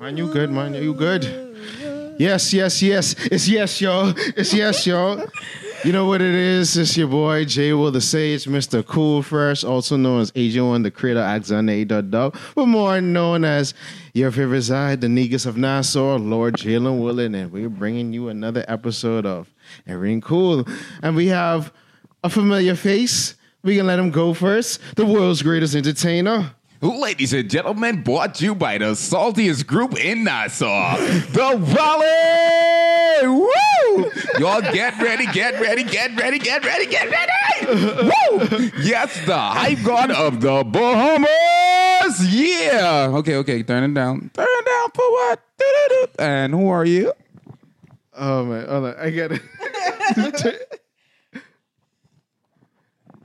Man, you good, man. You good. Yes, yes, yes. It's yes, y'all. It's yes, y'all. You know what it is? It's your boy, J. Will the Sage, Mr. Cool Fresh, also known as Agent One, the creator, Alexander Dub, but more known as your favorite side, the Negus of Nassau, Lord Jaylin Willard, and we're bringing you another episode of Everything Cool. And we have a familiar face. We can let him go first. The world's greatest entertainer. Ladies and gentlemen, brought to you by the saltiest group in Nassau, the Valley. Woo! Y'all get ready, get ready, get ready, get ready, get ready. Woo! Yes, the hype god of the Bahamas. Yeah. Okay, okay, turn it down. Turn it down for what? Doo-doo-doo. And who are you? Oh man, hold on. I get it.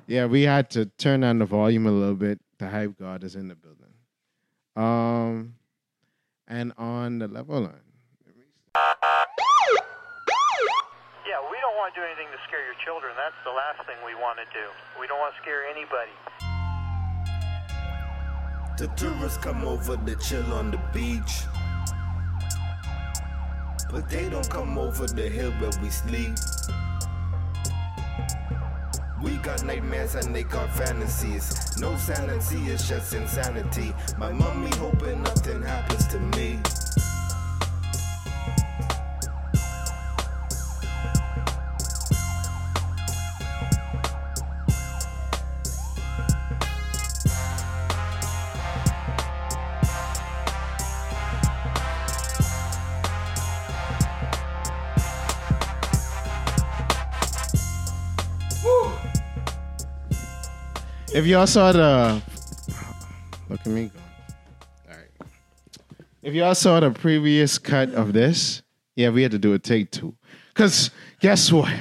yeah, we had to turn down the volume a little bit. The hype god is in the building. Um, and on the level line. Yeah, we don't want to do anything to scare your children. That's the last thing we want to do. We don't want to scare anybody. The tourists come over to chill on the beach. But they don't come over the hill where we sleep. We got nightmares and they got fantasies. No sanity, it's just insanity. My mommy hoping nothing happens to me. If y'all saw the, look at me. All right. If y'all saw the previous cut of this, yeah, we had to do a take two. Cause guess what?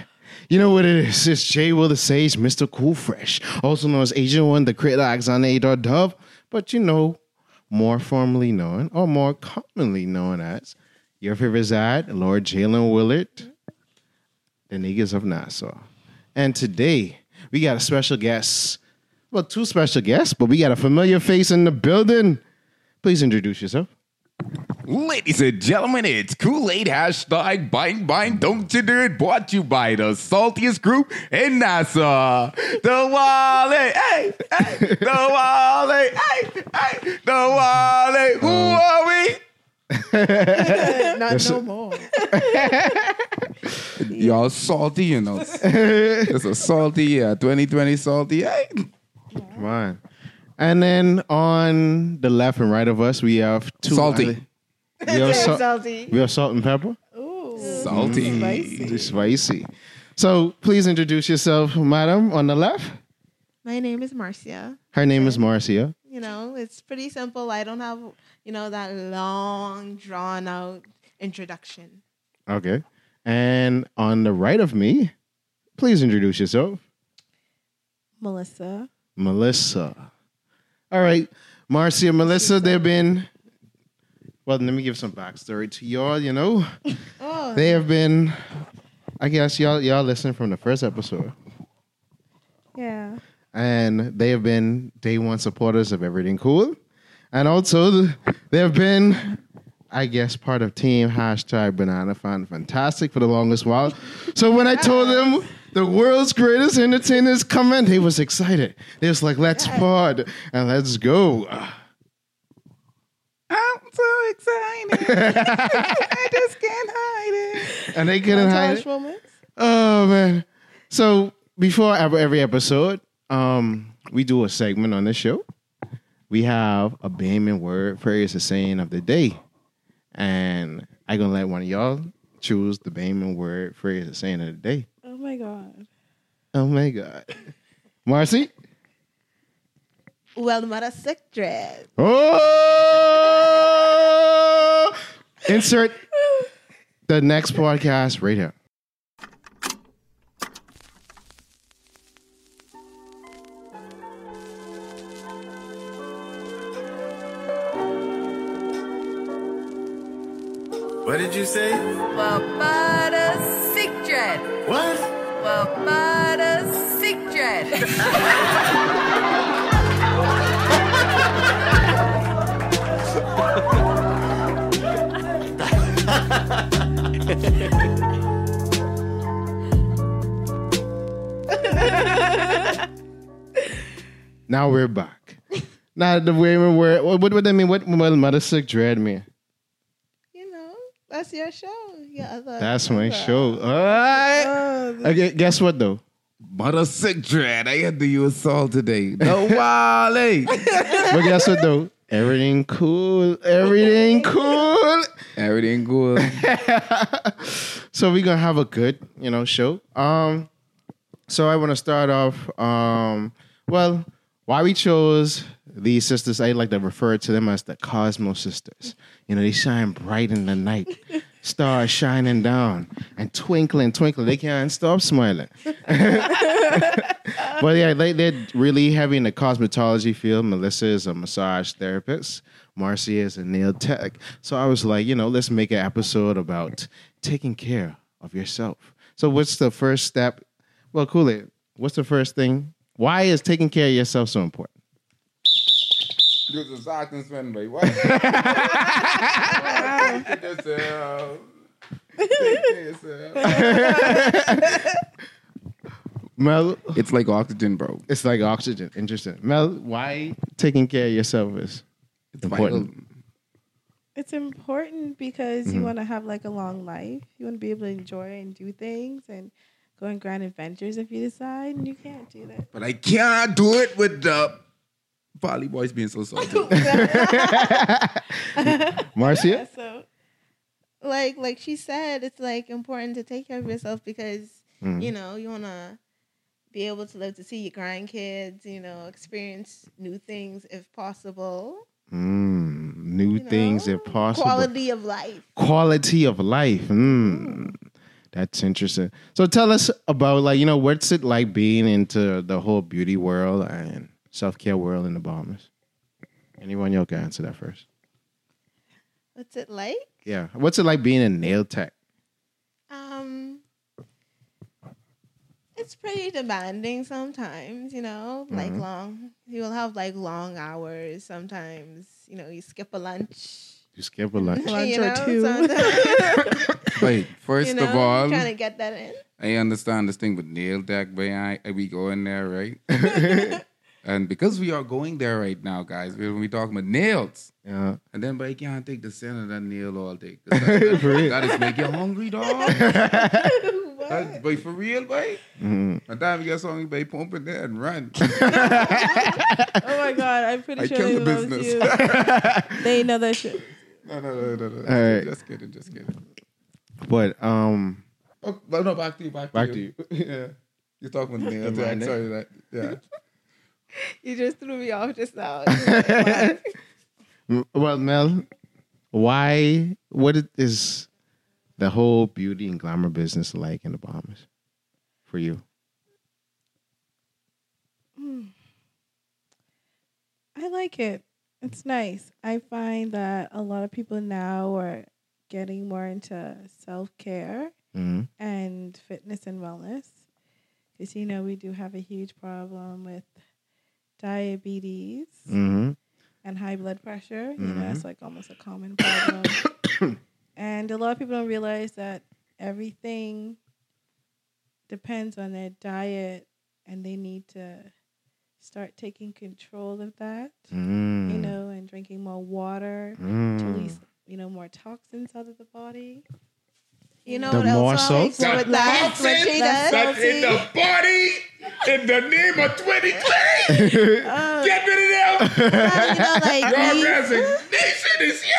You know what it is? It's Jay Will the Sage, Mr. Cool Fresh, also known as Agent One, the creator Alexander Dove, but you know, more formally known or more commonly known as your favorite side, Lord Jaylin Willard, the niggas of Nassau. And today we got a special guest. Well, two special guests, but we got a familiar face in the building. Please introduce yourself. Ladies and gentlemen, it's Kool-Aid hashtag Bang Bang Don't You Do It brought to you by the saltiest group in Nassau. The Wally, hey, hey, the Wally, hey, hey, the Wally. Who um, are we? Not no more. Y'all salty, you know. It's a salty, yeah, 2020 salty. Hey. Come on. And then on the left and right of us, we have two. Salty. We have, sal- Salty. we have salt and pepper. Ooh. Salty. Mm, spicy. Spicy. So please introduce yourself, madam, on the left. My name is Marcia. Her name is Marcia. You know, it's pretty simple. I don't have, you know, that long, drawn out introduction. Okay. And on the right of me, please introduce yourself. Melissa. Melissa. All right. Marcia, Melissa, they've been, well, let me give some backstory to y'all, you know. Oh, They have been, I guess y'all y'all listened from the first episode. yeah. And they have been day one supporters of Everything Cool. And also they have been, I guess, part of team hashtag banana fan fantastic for the longest while. So when I told them the world's greatest entertainers coming, they was excited. They was like, let's pod and let's go. I'm so excited. I just can't hide it. And they couldn't hide it. moments. Oh man. So before every, episode, um, we do a segment on this show. We have a Bayman word phrase, a saying of the day. And I'm gonna let one of y'all choose the Bayman word phrase, a saying of the day. Oh my god. Oh my god. Marcy? Well, not a sick dread. Oh insert the next podcast right here. What did you say? Well, but a sick dread. What? var bara cykler. now we're back. Now the way we were, what would that mean? What will Mother Sick Dread mean? You know, that's your show. Your other. That's my show. All right. Okay, guess what though? Butter sick dread. I had to use salt today. No Wally. But guess what though? Everything cool. Everything cool. Everything good. so we're gonna have a good, you know, show. Um, so I want to start off. Um, well, why we chose these sisters? I like to refer to them as the Cosmo sisters. You know, they shine bright in the night, stars shining down and twinkling, twinkling. They can't stop smiling. but yeah, they, they're really heavy in the cosmetology field. Melissa is a massage therapist. Marcia is a nail tech. So I was like, you know, let's make an episode about taking care of yourself. So what's the first step? Well, cool it. What's the first thing? Why is taking care of yourself so important? You're the Stockton fan, boy. What? Just, Mel, It's like oxygen, bro. it's like oxygen. Interesting. Mel, why taking care of yourself is It's important? vital. It's important because you mm-hmm. want to have like a long life. You want to be able to enjoy and do things and go on grand adventures if you decide, and you can't do that. But I can't do it with the Valley boys being so salty. Marcia? So like like she said, it's like important to take care of yourself because Mm. you know you want to be able to live to see your grandkids. You know, experience new things if possible. Mm, new you things know? if possible. Quality of life. quality of life. Mm. That's interesting. So tell us about like you know what's it like being into the whole beauty world and self care world in the Bahamas. Anyone y'all can answer that first. What's it like? Yeah, what's it like being a nail tech? Um, it's pretty demanding sometimes, you know, like Mhm. long, you'll have like long hours. Sometimes, you know, you skip a lunch. You skip a lunch. Lunch you or know, two. Wait, first you know, of all, trying to get that in. I understand this thing with nail deck, but I, I we go in there, right? And because we are going there right now, guys, when we talking about nails, Yeah. and then but I can't take the scent of that nail all day. 'Cause That, For real. that, that is make you hungry, dog. That's, but for real, boy. By the time you get something, boy, pump it there and run. Oh my god, I'm pretty I sure they the love business. you. they know that shit. no, no, no, no, no. All right. Just kidding, just kidding. But um, Oh, no, no, back to you, back to Back you. yeah. You're talking with nails. I Yeah, sorry, that, yeah. You just threw me off just now. well, Mel, why? What is the whole beauty and glamour business like in the Bahamas for you? I like it. It's nice. I find that a lot of people now are getting more into self care hmm and fitness and wellness. Because, you know, we do have a huge problem with diabetes hmm and high blood pressure. You Mhm. know, that's like almost a common problem. and a lot of people don't realize that everything depends on their diet and they need to start taking control of that, Mm. you know, and drinking more water to Mm. release, you know, more toxins out of the body. You know The what more else? so? I like with that? What she does? That's in the body in the name of 2020. Get rid of them. Uh, you know, like Your we- resignation is you.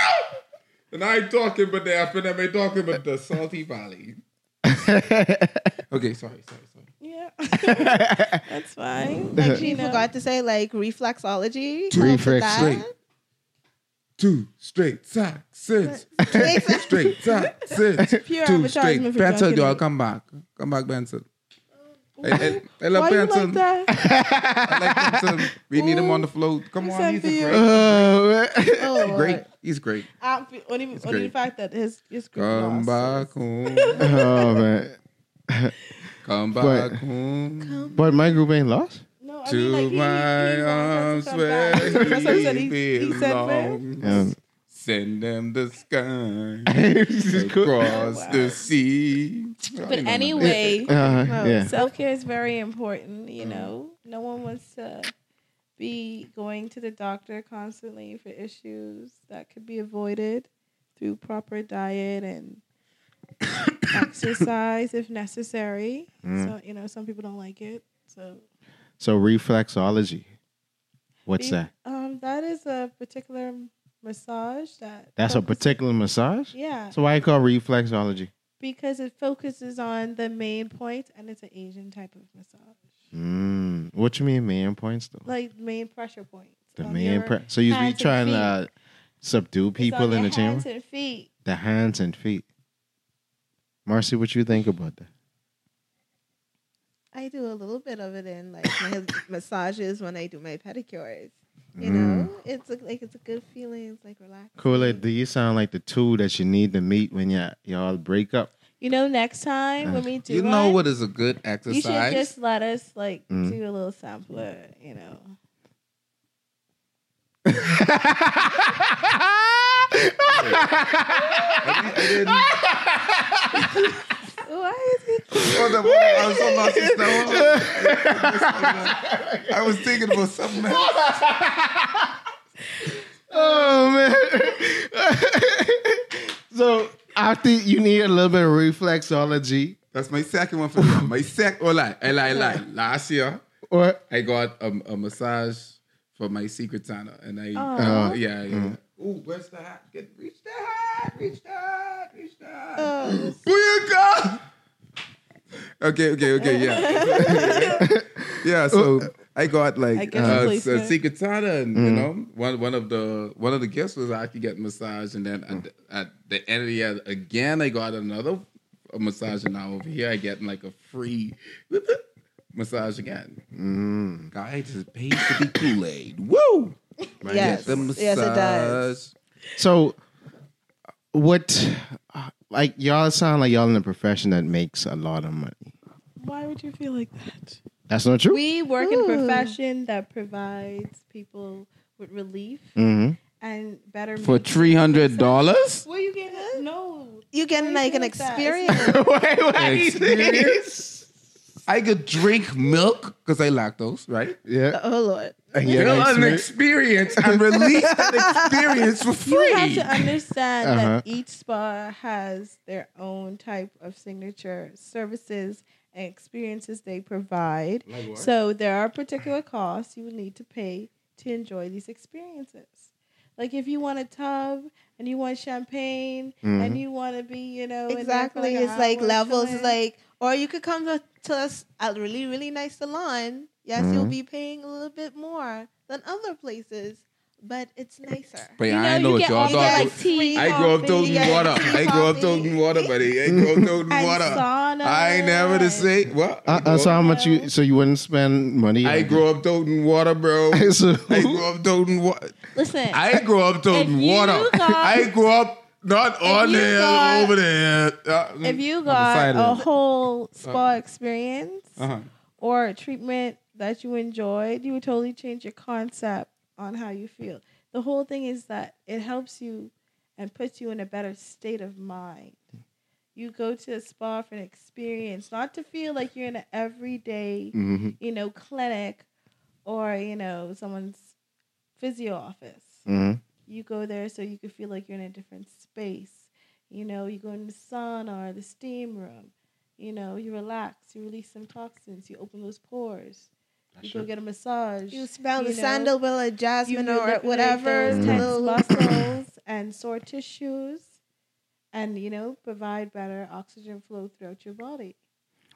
And I ain't talking about the FNM, I talking about the Salty Valley. okay, sorry, sorry, sorry. Yeah. That's fine. like she You know. forgot to say like reflexology. Reflex. that. Straight. Two straight saxes. Exactly. Straight saxes. Pure Two straight. advertisement for Benson, y'all meat. come back. Come back, Benson. I, I, I love Why you Benson. like that? I like Benson. We need him on the oh, float. Come on, he's for a you. great. Oh, man. Oh, Great. He's great. Only only the fact that his his group Come lost. back home. oh man. Come But- back home. But my group ain't lost. No, I To mean, like, he, my he arms wants us to come where back. That's said. He, he he said where? belongs. Yeah. Send them the sky This is across Wow. the sea. But anyway, Uh, yeah. self care is very important. You know, no one wants to be going to the doctor constantly for issues that could be avoided through proper diet and exercise if necessary. So, you know, some people don't like it. So, So reflexology. What's Be- that? Um, that is a particular massage that. That's a particular massage. Yeah, So why you call reflexology? because it focuses on the main points, point, and it's an Asian type of massage, Mm. What you mean main points though? like main pressure points. the main pre- So you be trying to uh, subdue people in the chamber? hands and feet. The hands and feet. Marcy, what you think about that? I do a little bit of it in like my massages when I do my pedicures. You Mm. know, it's a, like it's a good feeling. It's like relaxing. Cool. Do you sound like the two that you need to meet when you y'all break up? You know, next time when we do, You know one, what is a good exercise. You should just let us like Mm. do a little sampler. You know. Why is it? Hold up, hold up. I was so lost just now. I was thinking about something else. Oh man. so I think you need a little bit of reflexology, That's my second one for you. My sec. Oh, lie. I lie, lie. Last year, or I got a, a massage for my secret Santa, and I, uh, yeah, yeah. Ooh, where's the hat? Get reach the hat, reach the hat, reach the hat. Booyaka! Okay, okay, okay, yeah, yeah. So I got like get uh, the a placement. secret Santa, and you know, one one of the one of the gifts was I actually get massage, and then at, the, at the end of the year again, I got another a massage, and now over here I get like a free massage again. mm, Guys, it's paid to be Kool Aid. Woo! Yes, yes, it does. so what? Like y'all sound like y'all in a profession that makes a lot of money. Why would you feel like that? That's not true. We work in a profession that provides people with relief hmm and better For three hundred dollars. Where you getting? No. You getting like an experience. wait, wait. Experience? I could drink milk because I lactose, right? Yeah. oh Lord. And Feel yeah, an experience and release that experience for free. You have to understand Uh-huh. that each spa has their own type of signature services and experiences they provide. So there are particular costs you will need to pay to enjoy these experiences. Like if you want a tub and you want champagne and you want to be, you know, in there for Exactly. like it's like levels. It's like, or you could come to, to us a really, really nice salon. Yes, you'll be paying a little bit more than other places, but it's nicer. But You I know, know what y'all all got. like tea, I grew up coffee, toting water. I grew up coffee. toting water, buddy. I grew up toting water. sauna. I ain't never to say what. Uh, uh, so how much you? So you wouldn't spend money? I on- grew up toting water, bro. So- I grew up toting water. Listen, I grew up toting water. got- I grew up not on you there, got- over there. Uh, if you got side a whole spa experience Uh-huh. or a treatment that you enjoyed, you would totally change your concept on how you feel. The whole thing is that it helps you and puts you in a better state of mind. You go to a spa for an experience, not to feel like you're in an everyday, Mhm, you know, clinic or, you know, someone's physio office. mhm. You go there so you can feel like you're in a different space. You know, you go in the sauna or the steam room. You know, you relax, you release some toxins, you open those pores. You go get a massage. You smell the know, sandalwood or you jasmine or whatever. those tense muscles and sore tissues, and you know, provide better oxygen flow throughout your body.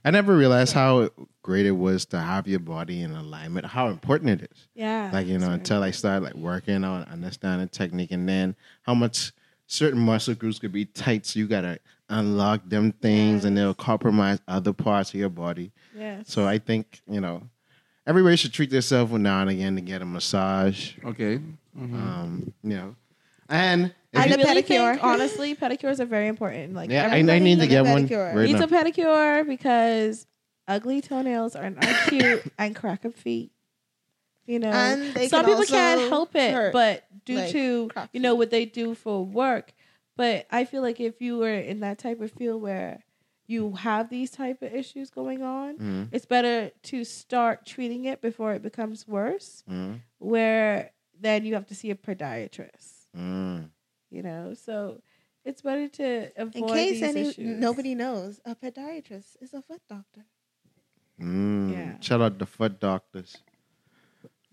I never realized how great it was to have your body in alignment. How important it is. Yeah, Like you know, it's until I started like working on understanding technique, and then how much certain muscle groups could be tight, so you gotta unlock them things, and they'll compromise other parts of your body. Yes. So I think you know, everybody should treat themselves now and again to get a massage. Okay. Um, you know, and I you- And a really pedicure. think honestly, pedicures are very important. Like yeah, I, I need to get a one pedicure. right needs now. a pedicure because ugly toenails are not cute and crack up feet. You know, And they some can people can't help it, hurt, but due like to you know what they do for work. But I feel like if you were in that type of field where you have these type of issues going on, Mhm. it's better to start treating it before it becomes worse. Mm. Where then you have to see a podiatrist. Mm. You know, so it's better to avoid In case these any issues. nobody knows, a podiatrist is a foot doctor. Mm. Yeah. Shout out the foot doctors.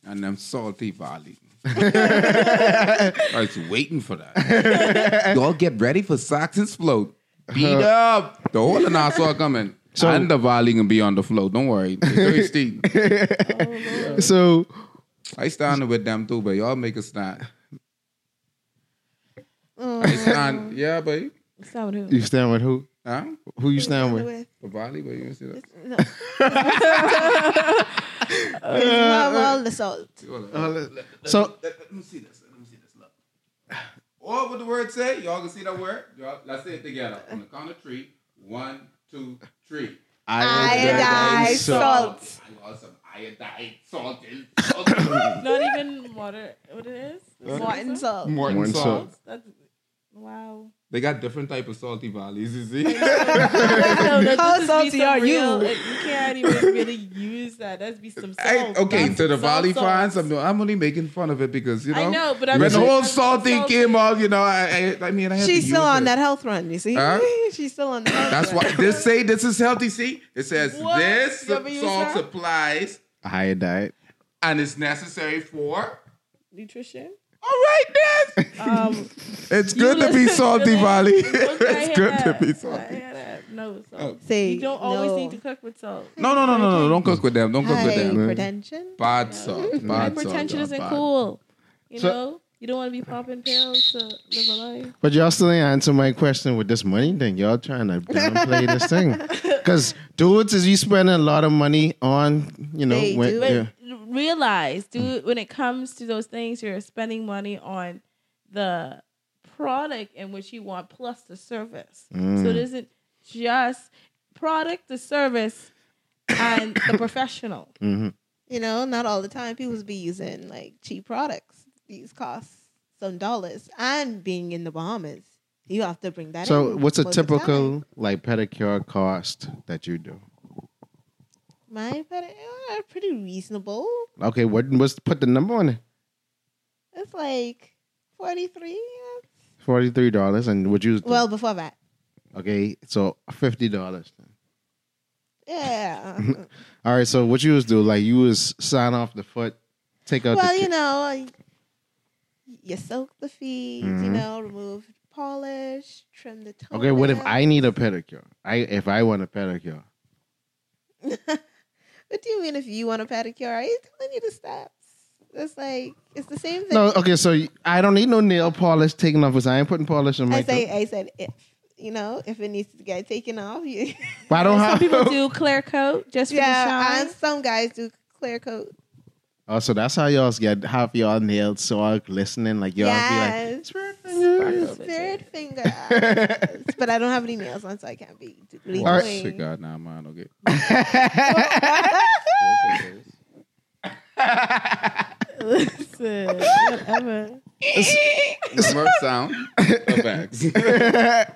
And them salty valley. I was waiting for that. Y'all get ready for Saxons float. Beat up. The whole of Nassau coming. So- and the valley gonna be on the float. Don't worry. They're thirsty. So I stand with them too, but y'all make a stand. I stand. Mm. Yeah, babe. Sound who? you stand with who? Huh? Who you stand with? The valley, but you see that? No. Uh, uh, you have all the salt. So Let, let me see this. Let me see this. Look. What would the word say? Y'all can see that word? Y'all, let's say it together. On the count of three. One, two, three. Iodized salt. I want some iodine salt in salt. Not even water. What it is? Morton salt. Morton Morton salt. salt. That's wow. They got different type of salty valleys, you see? no, that How salty are real- you? You can't even really use that. That's be some Hey, salt. okay, That's to the valley salt. fans, I'm, I'm only making fun of it because, you know, I know, but I'm when the whole that's salt thing salty. came out, you know, I, I, I mean, I had She's to still use on it. that health run, you see? Huh? She's still on that. health That's run. why this say this is healthy. See, it says What? this You ever use salt that? supplies a higher diet. and it's necessary for. nutrition. All right, then. Um, It's good to be salty, listen, Valley. it's good to be salty. No, salt. Oh. Say You don't always no. need to cook with salt. No, no, no, no, no, no! Don't cook with them. Don't cook with them. Hypertension. Bad salt. Bad salt. Hypertension isn't bad. cool. You So- know, you don't want to be popping pills to live a life. But y'all still ain't answer my question with this money thing. Y'all trying to downplay this thing. Because dudes, is you spending a lot of money on, you know, They when, do. But yeah. Realize, dude, when it comes to those things, you're spending money on the product in which you want plus the service. Mm. So it isn't just product, the service, and the professional. Mhm. You know, not all the time people be using like cheap products. These cost some dollars. And being in the Bahamas, you have to bring that So in what's a most of the typical like pedicure cost that you do? My pedi- are pretty reasonable. Okay, what what's put the number on it? It's like 43 Forty three dollars, and would you Well, before that. okay, so fifty dollars. Yeah. All right, so what you was do? Like you was sign off the foot, take out well, the you know, you soak the feet, you Mhm. know, remove polish, trim the toe. Okay, what if I need a pedicure? I if I want a pedicure. what do you mean if you want a pedicure? Are you telling you the steps? It's like it's the same thing. No, okay, so I don't need no nail polish taken off because I ain't putting polish on my I say. I said if you know if it needs to get taken off, you But I don't Some have people do clear coat just for the shine. and some guys do clear coat. Oh, so that's how y'all get half y'all nails so all glistening like y'all yes, be like spirit finger. but I don't have any nails on, so I can't be really All right. doing. Shit, God, nah, man, okay. Listen, whatever. Number sound. Effects.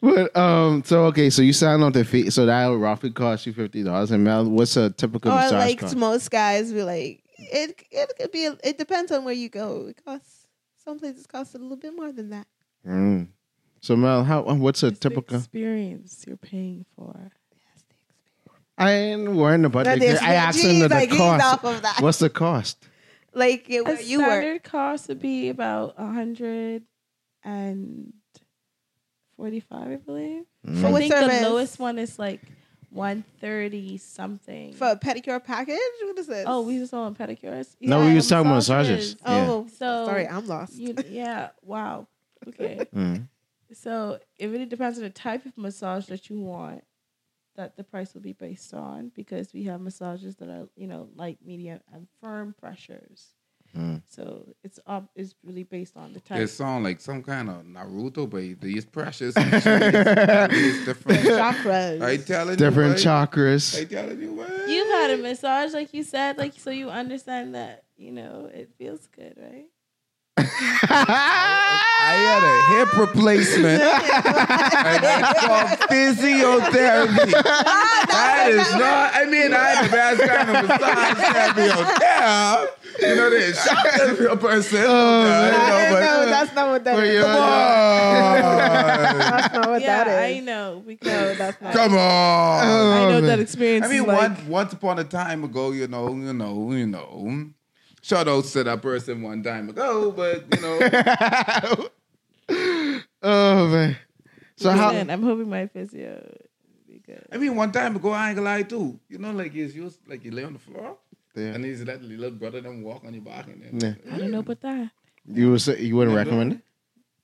But um, so okay, so you sign on the fee, so that would roughly cost you fifty dollars. And Mel, what's a typical or massage like cost? most guys be like it. It could be. A, it depends on where you go. It costs. Some places cost a little bit more than that. Mm. So Mel, how what's a It's the typical? experience you're paying for. I ain't worrying about But the. I asked him geez, the, like, cost. off of that. What's the cost? Like it, A where you work. standard cost would be about a hundred and forty-five, I believe. Mm. I what think service? the lowest one is like one thirty something. For a pedicure package? What is this? oh, we was on pedicures. No, we Yeah, was talking about massages. Yeah. Oh, So sorry, I'm lost. You, yeah. Wow. Okay. Mm. So it really depends on the type of massage that you want that the price will be based on because we have massages that are, you know, light, medium, and firm pressures. Mm. So it's up it's really based on the type. It sound like some kind of Naruto, but these precious. it's different. Chakras. I telling Different you, boy. chakras. I telling you, boy. You've had a massage, like you said, like so you understand that, you know, it feels good, right? I had a hip replacement, and it's called physiotherapy. that is not. I mean, I had the best kind of massage therapy out there. You know, they shot a real person. Oh, oh I man. know, but- no, that's not what that is. But is. yeah, Come on. That's not what yeah, that I know because No, that's not. Come on. Oh, I know Oh, that experience. I mean, is like, one, once upon a time ago, you know, you know, you know. Shout out to that person one time ago, but you know, oh man. So how? I'm hoping my physio be good. I mean, one time ago, I ain't gonna lie too. You know, like you used, like you lay on the floor, Yeah. and he's let the little brother them walk on your back, and then Yeah. I don't know about that. You would say you wouldn't Yeah, recommend it?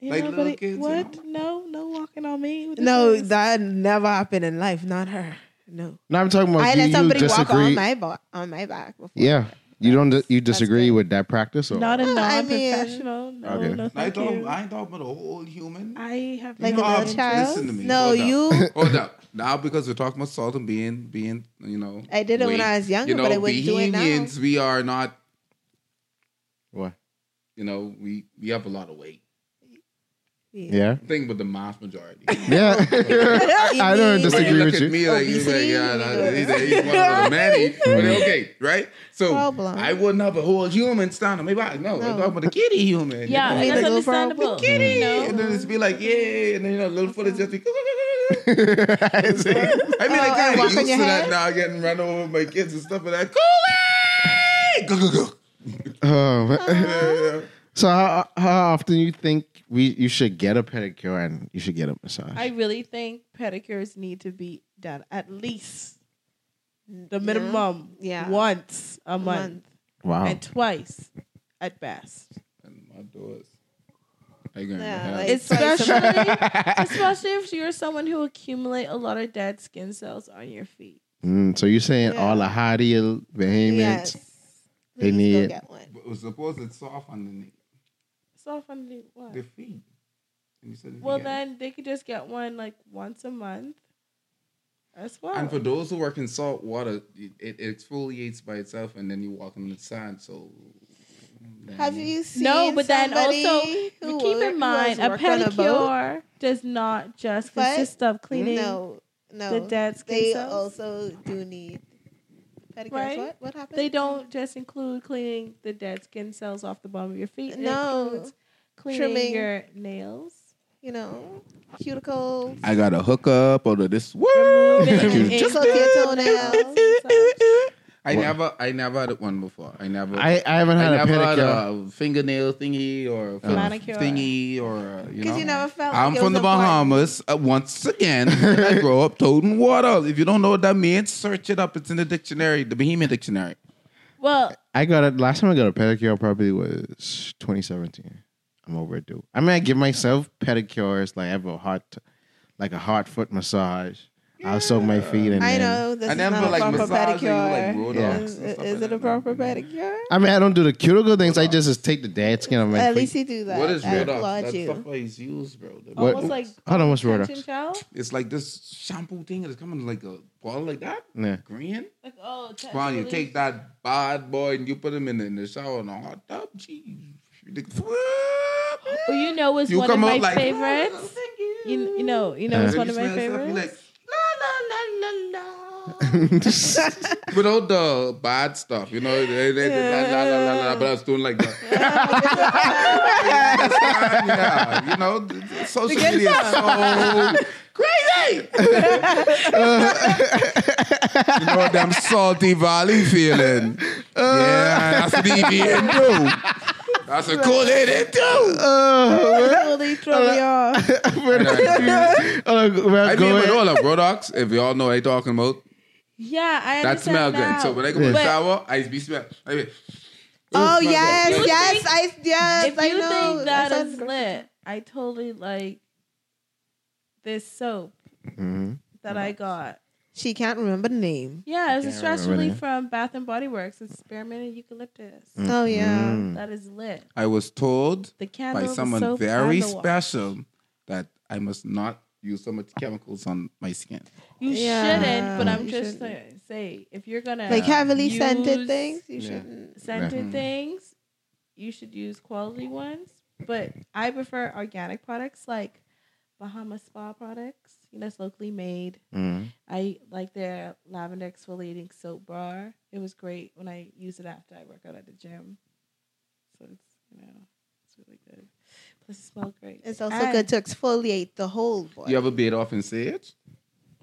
You Like know, little but it- you what? No, no walking on me. No, kids. that never happened in life. Not her. No. No, I'm talking about I you, let you somebody walk on my ba- on my back before. yeah, you don't. You disagree with that practice, or not a I mean- non-professional. No, Okay. no, I, thank talk, you. I ain't talking about a whole human. I have Like no a little Um, child. listen to me. No, Hold up. you. Hold up. Now, because we're talking about salt and being, being, you know, I did it when I was younger, you know, but I wouldn't do it now. Bahamians, we are not, what? you know, we we have a lot of weight. Yeah, i Think about the mass majority. yeah. I don't mean- disagree you look with at you. me like, oh, he's like, yeah, that- he's, he's one of the many. But mm. okay, right? So Problem. I wouldn't have a whole human stand on my back. No, I'm No. talking about the kitty human. you Yeah, know? mean that's the little problem? understandable. kitty. You know? And then it's be like, yeah, and then you know, a little foot is just be. I mean, Oh, I kind and of walk on used your to that head? now, getting run over by my kids and stuff like that. Kool-Aid! Go, go, go. Oh, man. Uh-huh. Yeah, yeah. so how how often you think we you should get a pedicure and you should get a massage? I really think pedicures need to be done at least the minimum Yeah. once a month, month. wow. and twice at best. And my doors. Yeah, like- Especially, especially if you're someone who accumulate a lot of dead skin cells on your feet. Mm, so you're saying Yeah. all the Hadiel Bahamians? Yes. They Please need- get one. But suppose it's soft underneath So funny. What? the feet. And you said if Well, get then they could just get one like once a month. As well. And for those who work in salt water, it, it exfoliates by itself, and then you walk in the sand. So Have you seen no, but then also keep in mind a worked on boat? pedicure does not just But- consist of cleaning. No, no. the dead skin they cells? also do need pedicures. Right? What? What happened? They don't just include cleaning the dead skin cells off the bottom of your feet. It No. includes cleaning Trimming. your nails. You know, cuticles. I got a hookup or this. Woo! removing Just ink- look at your toenails. I never, I never had one before. I never. I, I haven't had I a never had pedicure. a fingernail thingy or a foot Manicure. thingy or uh, you know. Because you never felt I'm like it from was the important. Bahamas. Uh, once again, and I grow up toting water. If you don't know what that means, search it up. It's in the dictionary, the Bahamian dictionary. Well, I got it last time I got a pedicure probably was 2017. I'm overdue. I mean, I give myself pedicures like I have a hot, like a hot foot massage. I'll soak my feet and I then- know this I is never not a like proper massage you, like, pedicure. Yeah. Is, is like it a that. proper pedicure? I mean, I don't do the cuticle things. I just, just take the dead skin of my At feet. least you do that. What is I Radox? applaud That you. stuff I use, bro. The- What- almost like Hold on, what's tension Radox? gel. It's like this shampoo thing. that's coming like a ball like that, Yeah. green. Like oh, tension Come on, you take that bad boy and you put him in the, in the shower in a hot tub. Jeez. Oh, you know what's You one come of my like, favorites? "Oh, thank you. You, you know, you know, it's one of my smell stuff, favorites. like, la, la, la, la. Without the bad stuff, you know, they, they, they, la, la, la, la, la, but I was doing like that. yeah, you know, social media is so crazy. you know them salty valley feeling. yeah, that's what EVN do. That's a cool it do. Really throw me off. Oh, well, I go mean, but all the up, Radox, if you all know what I'm talking about, Yeah, I that smell understand good. So when I go in the shower, I be smell. I mean, Oh smell yes, good. Yes, think- I yes, if I you know. think that sounds is lit, I totally like this soap Mhm. that I got. She can't remember the name. Yeah, it's a stress relief from Bath and Body Works. It's spearmint and eucalyptus. Oh yeah. Mm. That is lit. I was told The candle, by someone very and the wash. special that I must not use so much chemicals on my skin. You Yeah, shouldn't, but I'm you just shouldn't. saying, say if you're gonna Like heavily use scented things, you Yeah. shouldn't. scented Mhm. things, you should use quality ones. But I prefer organic products like Bahama Spa products. You know, it's locally made. Mhm. I like their lavender exfoliating soap bar. It was great when I use it after I work out at the gym. So it's you know it's really good. Plus it smells great. It's also And- good to exfoliate the whole body. You ever bait off in sage?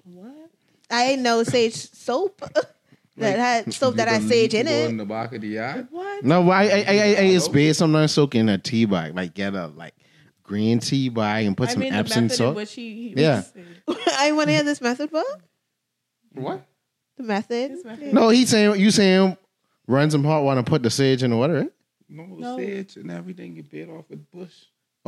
What? I ain't know sage soap that had soap that You had sage you in it. in the back of the yard. What? No, but I, I, I, I, I it's bad sometimes soak in a tea bag, like get a like green tea bag and put I some mean, the Epsom method in salt. which he, he Yeah. I want to hear this method book. What? The method. Method. No, he's saying you saying run some hot water and put the sage in the water. Right? No, No. sage and everything you bait off with bush.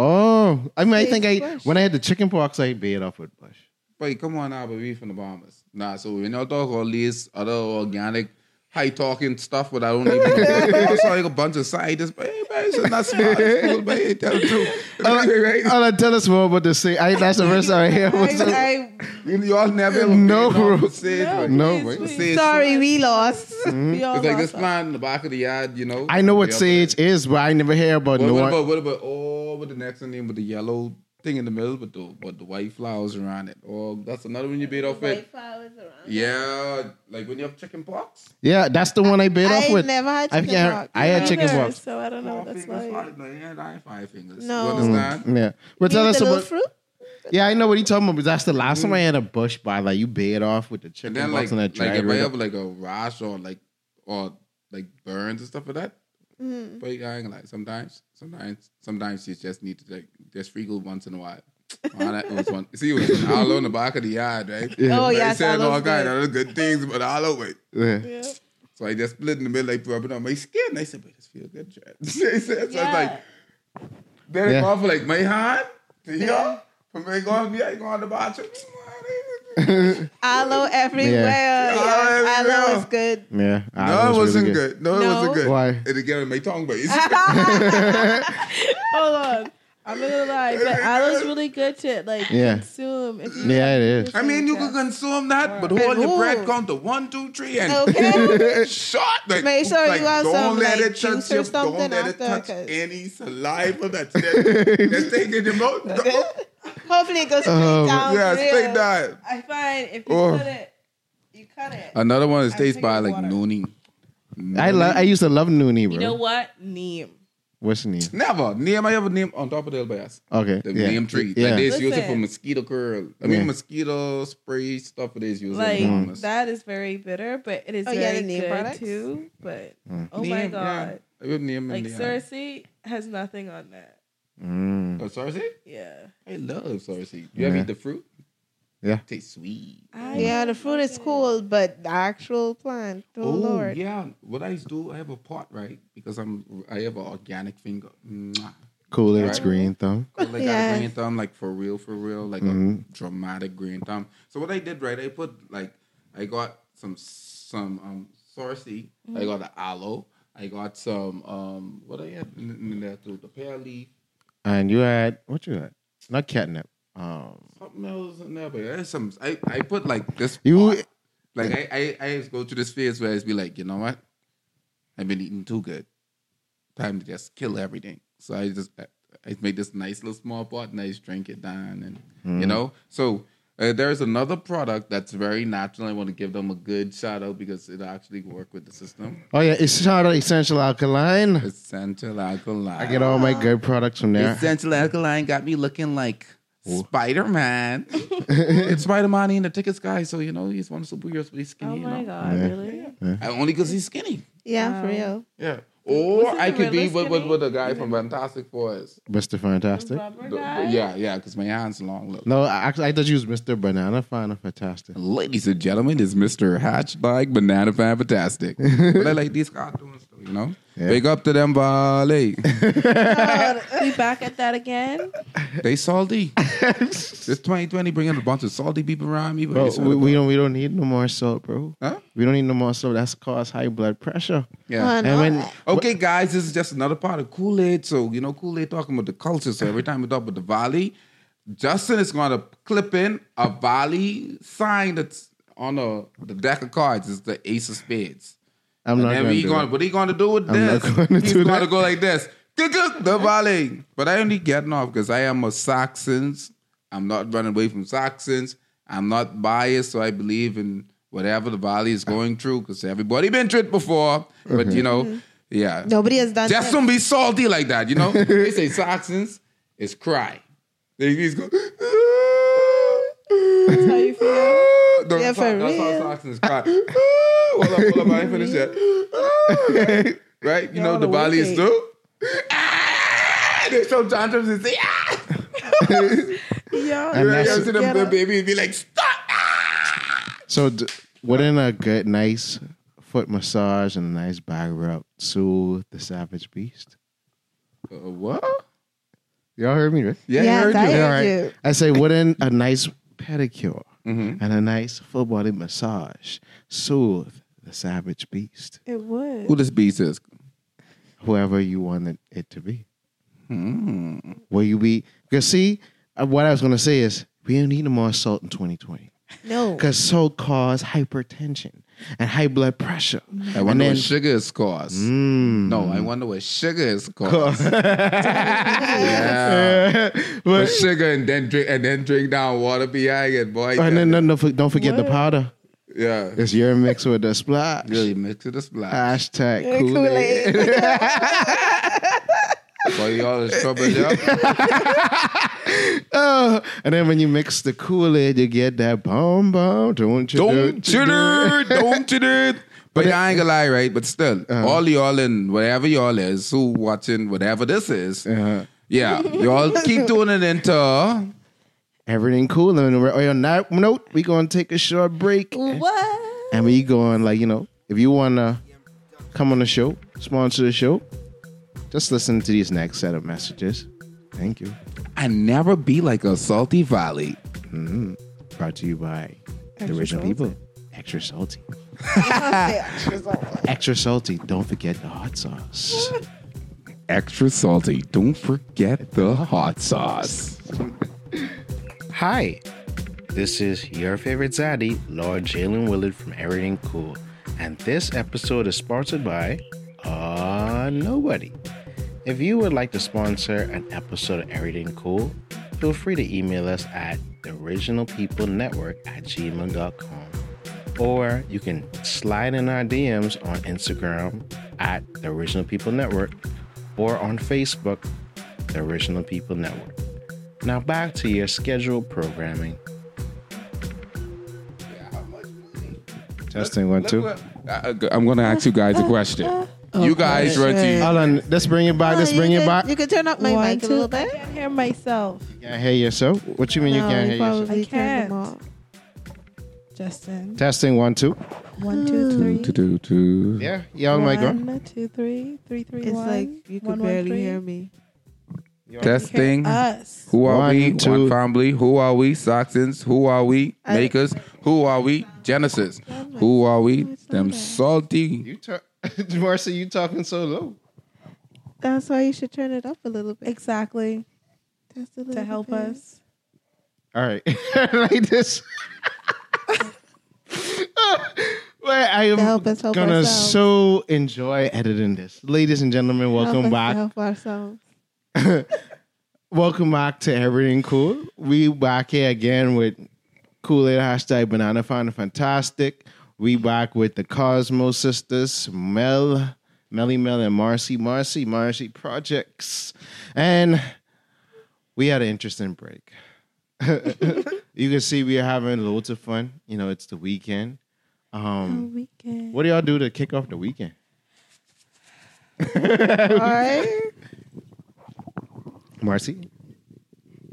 Oh, I mean, I think I bush. when I had the chicken pox, I bait off with bush. Wait, come on now, but we from the Bahamas. Nah, so we not talk all these other organic, high talking stuff, but I don't even. I saw like a bunch of scientists, but hey, man, it's not smart. It's but hey, tell the truth. Right, right. Oh, tell us more about the sage. I, that's the first time I hear. What's up? I, I, You, y'all never ever No, bro. off with sage, No, right? No, please, wait. Sage. sorry, we lost. Hmm? We all It's like lost this that. plant in the back of the yard, you know. I know what sage there. is, but I never hear about What, no what one. about what about oh with the next one, name with the yellow thing in the middle with the with the white flowers around it? Oh, that's another one you bait off with. White flowers around. Yeah, like when you have chicken pox. Yeah, that's the one I bait off with. I with. never had I chicken can't- pox. I had chicken pox. So I don't know what Five that's fingers, like. five, no, yeah, I have five fingers. No. You understand? Mm, yeah, but You tell us about. fruit. Yeah, I know what he's talking about. But that's the last time I mm. had a bush by like you bait off with the And chicken then pox like, and like that if I have like a rash or like or like burns and stuff like that. Mm-hmm. But I ain't gonna. Sometimes, sometimes, sometimes you just need to like just freakle once in a while. Man, that was one. See, it was all on the back of the yard, right? Oh, They yes, said all kind good. of good things, but all over it. Yeah. Yeah. So I just split in the middle, like rub it on my skin. I said, but this feel good, Chad. so I was Yeah. like, then it Yeah. go off like my hand to here. From my going, yeah, go on the bathroom. Aloe everywhere. Yeah. Yes, Aloe aloe is good. Yeah, No, aloe it was wasn't really good. No, it No? wasn't good. Why? It get in my tongue base. Hold on. I'm not gonna lie, but aloe's really good to like Yeah. consume. If you Yeah, it is. I mean, you can consume that, but hold your breath. bread count to one, two, three, and Okay. shot. Like, Make sure like, you have don't some, let like, it touch juice or your, something Don't let it after, touch 'cause- any saliva that's there. Just take it in your mouth. No. Hopefully it goes straight Oh, down. Yeah, for straight real. down. I find if you Oh. cut it, you cut it. Another one is I tastes by like water. noonie. I love. I used to love Noonie, bro. You know what? Neem. What's the name? Never. Name I ever name on top of the elbows. Okay, The yeah. neem tree. Yeah, Like they use it for mosquito curl. I mean Yeah. mosquito spray stuff it is used. Like Bahamas. that is very bitter, but it is Oh, yeah, very the neem good products? too. But Mm. oh my god, Yeah. I would name like in the cerasee has nothing on that. Mm. Oh, cerasee? Yeah, I love cerasee. You ever eat the fruit? Yeah. It Tastes sweet. I Yeah, the fruit is cool, but the actual plant, oh, Oh, Lord. yeah. What I do, I have a pot, right? Because I'm I have an organic finger. Mwah. Cool. It's Right. green thumb. I like Yes. a green thumb, like for real, for real, like Mhm. a dramatic green thumb. So what I did, right? I put like I got some some um sorcy. I got the aloe. I got some um what I had in, in there too, the pear leaf. And you had what you had? Not catnip. Um, Something else in there, but there's some. I, I put like this. You- pot. like I, I I just go through this phase where I just be like, you know what? I've been eating too good. Time to just kill everything. So I just I, I make this nice little small pot and I just drink it down, and Mm. you know. So uh, there's another product that's very natural. I want to give them a good shout out because it actually work with the system. oh yeah, it's shout out essential alkaline. Essential alkaline. I get all my good products from there. Essential alkaline got me looking like Spider Man. it's Spider Man in the tickets guy, so you know he's one of the superheroes, but he's skinny. Oh you my know? god, Yeah. really? And only because he's skinny. Yeah, for real. Yeah. Or I could be with, with, skinny? with the guy from Fantastic Four. is. Mr. Fantastic. Rubber The- yeah, yeah, because my hand's long. Look. No, I- actually, I thought you was Mr. Banana Fan of Fantastic. Ladies and gentlemen, is Mr. Hatchback Banana Fan Fantastic. but I like these cartoons, though, you know? Yeah. Big up to them, Bali. we back at that again? they salty. this 2020 bringing a bunch of salty people around me. But Bro, we, we don't we don't need no more salt, bro. Huh? We don't need no more salt. That's cause high blood pressure. Yeah. And when Okay, guys, this is just another part of Kool Aid. So, you know, Kool Aid talking about the culture. So, every time we talk about the Valley, Justin is going to clip in a Valley sign that's on a, the deck of cards. It's the Ace of Spades. I'm And not then gonna he do going, it. what he going to do with I'm not this? gonna He's do going that. to go like this the volley. But I only getting off because I am a Saxons. I'm not running away from Saxons. I'm not biased, so I believe in whatever the valley is going through because everybody been through it before. But mm-hmm. you know, mm-hmm. yeah. Nobody has done that. Just that. don't be salty like that, you know? they say Saxons is cry. They just go. That's how you feel. No, Yeah, that's for how- that's how real. Saxons cry. hold up, hold up, I ain't finished yet. right? You know, Y'all the are valley is wicked. too. Ah! They show tantrums and say, ah! Y'all, And You know, that's- you them, Get the baby and be like, stop! Ah! So, d- wouldn't a good, nice foot massage and a nice back rub soothe the savage beast? Uh, what? Y'all heard me, right? Yeah, Yes, I heard I you. heard All right. you. I say, wouldn't a nice pedicure Mhm. and a nice full body massage soothe the savage beast? it would. Who this beast is? Whoever you wanted it to be. Hmm. Will you be? Because see, uh, what I was going to say is we don't need no more salt in 2020 No. because salt cause hypertension and high blood pressure. I wonder then, what sugar is caused. Mm. No, I wonder what sugar is caused. yeah. but, Put sugar and then drink and then drink down water behind it, boy. and then no, no, for- don't forget the powder. yeah. It's your mix with the splash. Really mix it the splash. Hashtag Yeah, Kool Aid. Boy, y'all is trouble, yeah. Oh, and then when you mix the Kool Aid, you get that bomb bomb. Don't you? Don't you do it, don't you do it. But I ain't gonna lie, right? But still, all y'all in whatever y'all is, who watching whatever this is, Uh-huh. yeah, y'all keep doing it into Everything cool. And we're- on that note, we gonna take a short break. What? And we going like, you know, if you wanna come on the show, sponsor the show, just listen to these next set of messages. Thank you. And never be like a salty valley. Brought to you by the original salty. people. Extra salty. Extra salty. Don't forget the hot sauce. Extra salty. Don't forget the hot sauce. Hi, this is your favorite zaddy, Lord Jaylin Willard from Everything Cool, and this episode is sponsored by uh nobody. If you would like to sponsor an episode of Everything Cool, feel free to email us at the original people network at gmail.com. Or you can slide in our DMs on Instagram at the original people network or on Facebook, the original people network. Now back to your scheduled programming. Testing one, two. I'm gonna ask you guys a question. Uh-huh. You guys run to Hold on, let's bring it back. Let's bring you it could- back. You can turn up my One, mic a two- little I bit. can't hear myself. You can't hear yourself. What you mean you No, can't you hear yourself? probably I turned them can't. off. Justin. Testing one, two. One, two, three. to do to. Yeah, yeah, on my girl. One, two, three, three, three, It's one, like you one, could one, barely three. hear me. Testing. Us. Who are One, we? two. One family. Who are we? Saxons. Who are we? I- Makers. Who are we? Genesis. Who are we? Them salty. You talk, Marcy, you talking so low. That's why you should turn it up a little bit. Exactly. Just a little To help bit. us. All right, like this. Wait, I am help us help gonna ourselves. so enjoy editing this, ladies and gentlemen. Help us Welcome to back. Help ourselves. Welcome back to Everything Cool. We back here again with Kool Aid hashtag Banana Fana Fantastic. We back with the Cosmo sisters, Mel, Melly Mel, and Marcy, Marcy, Marcy Projects, and we had an interesting break. you can see we are having loads of fun. You know, it's the weekend. Um, weekend. what do y'all do to kick off the weekend? All right. Marcy,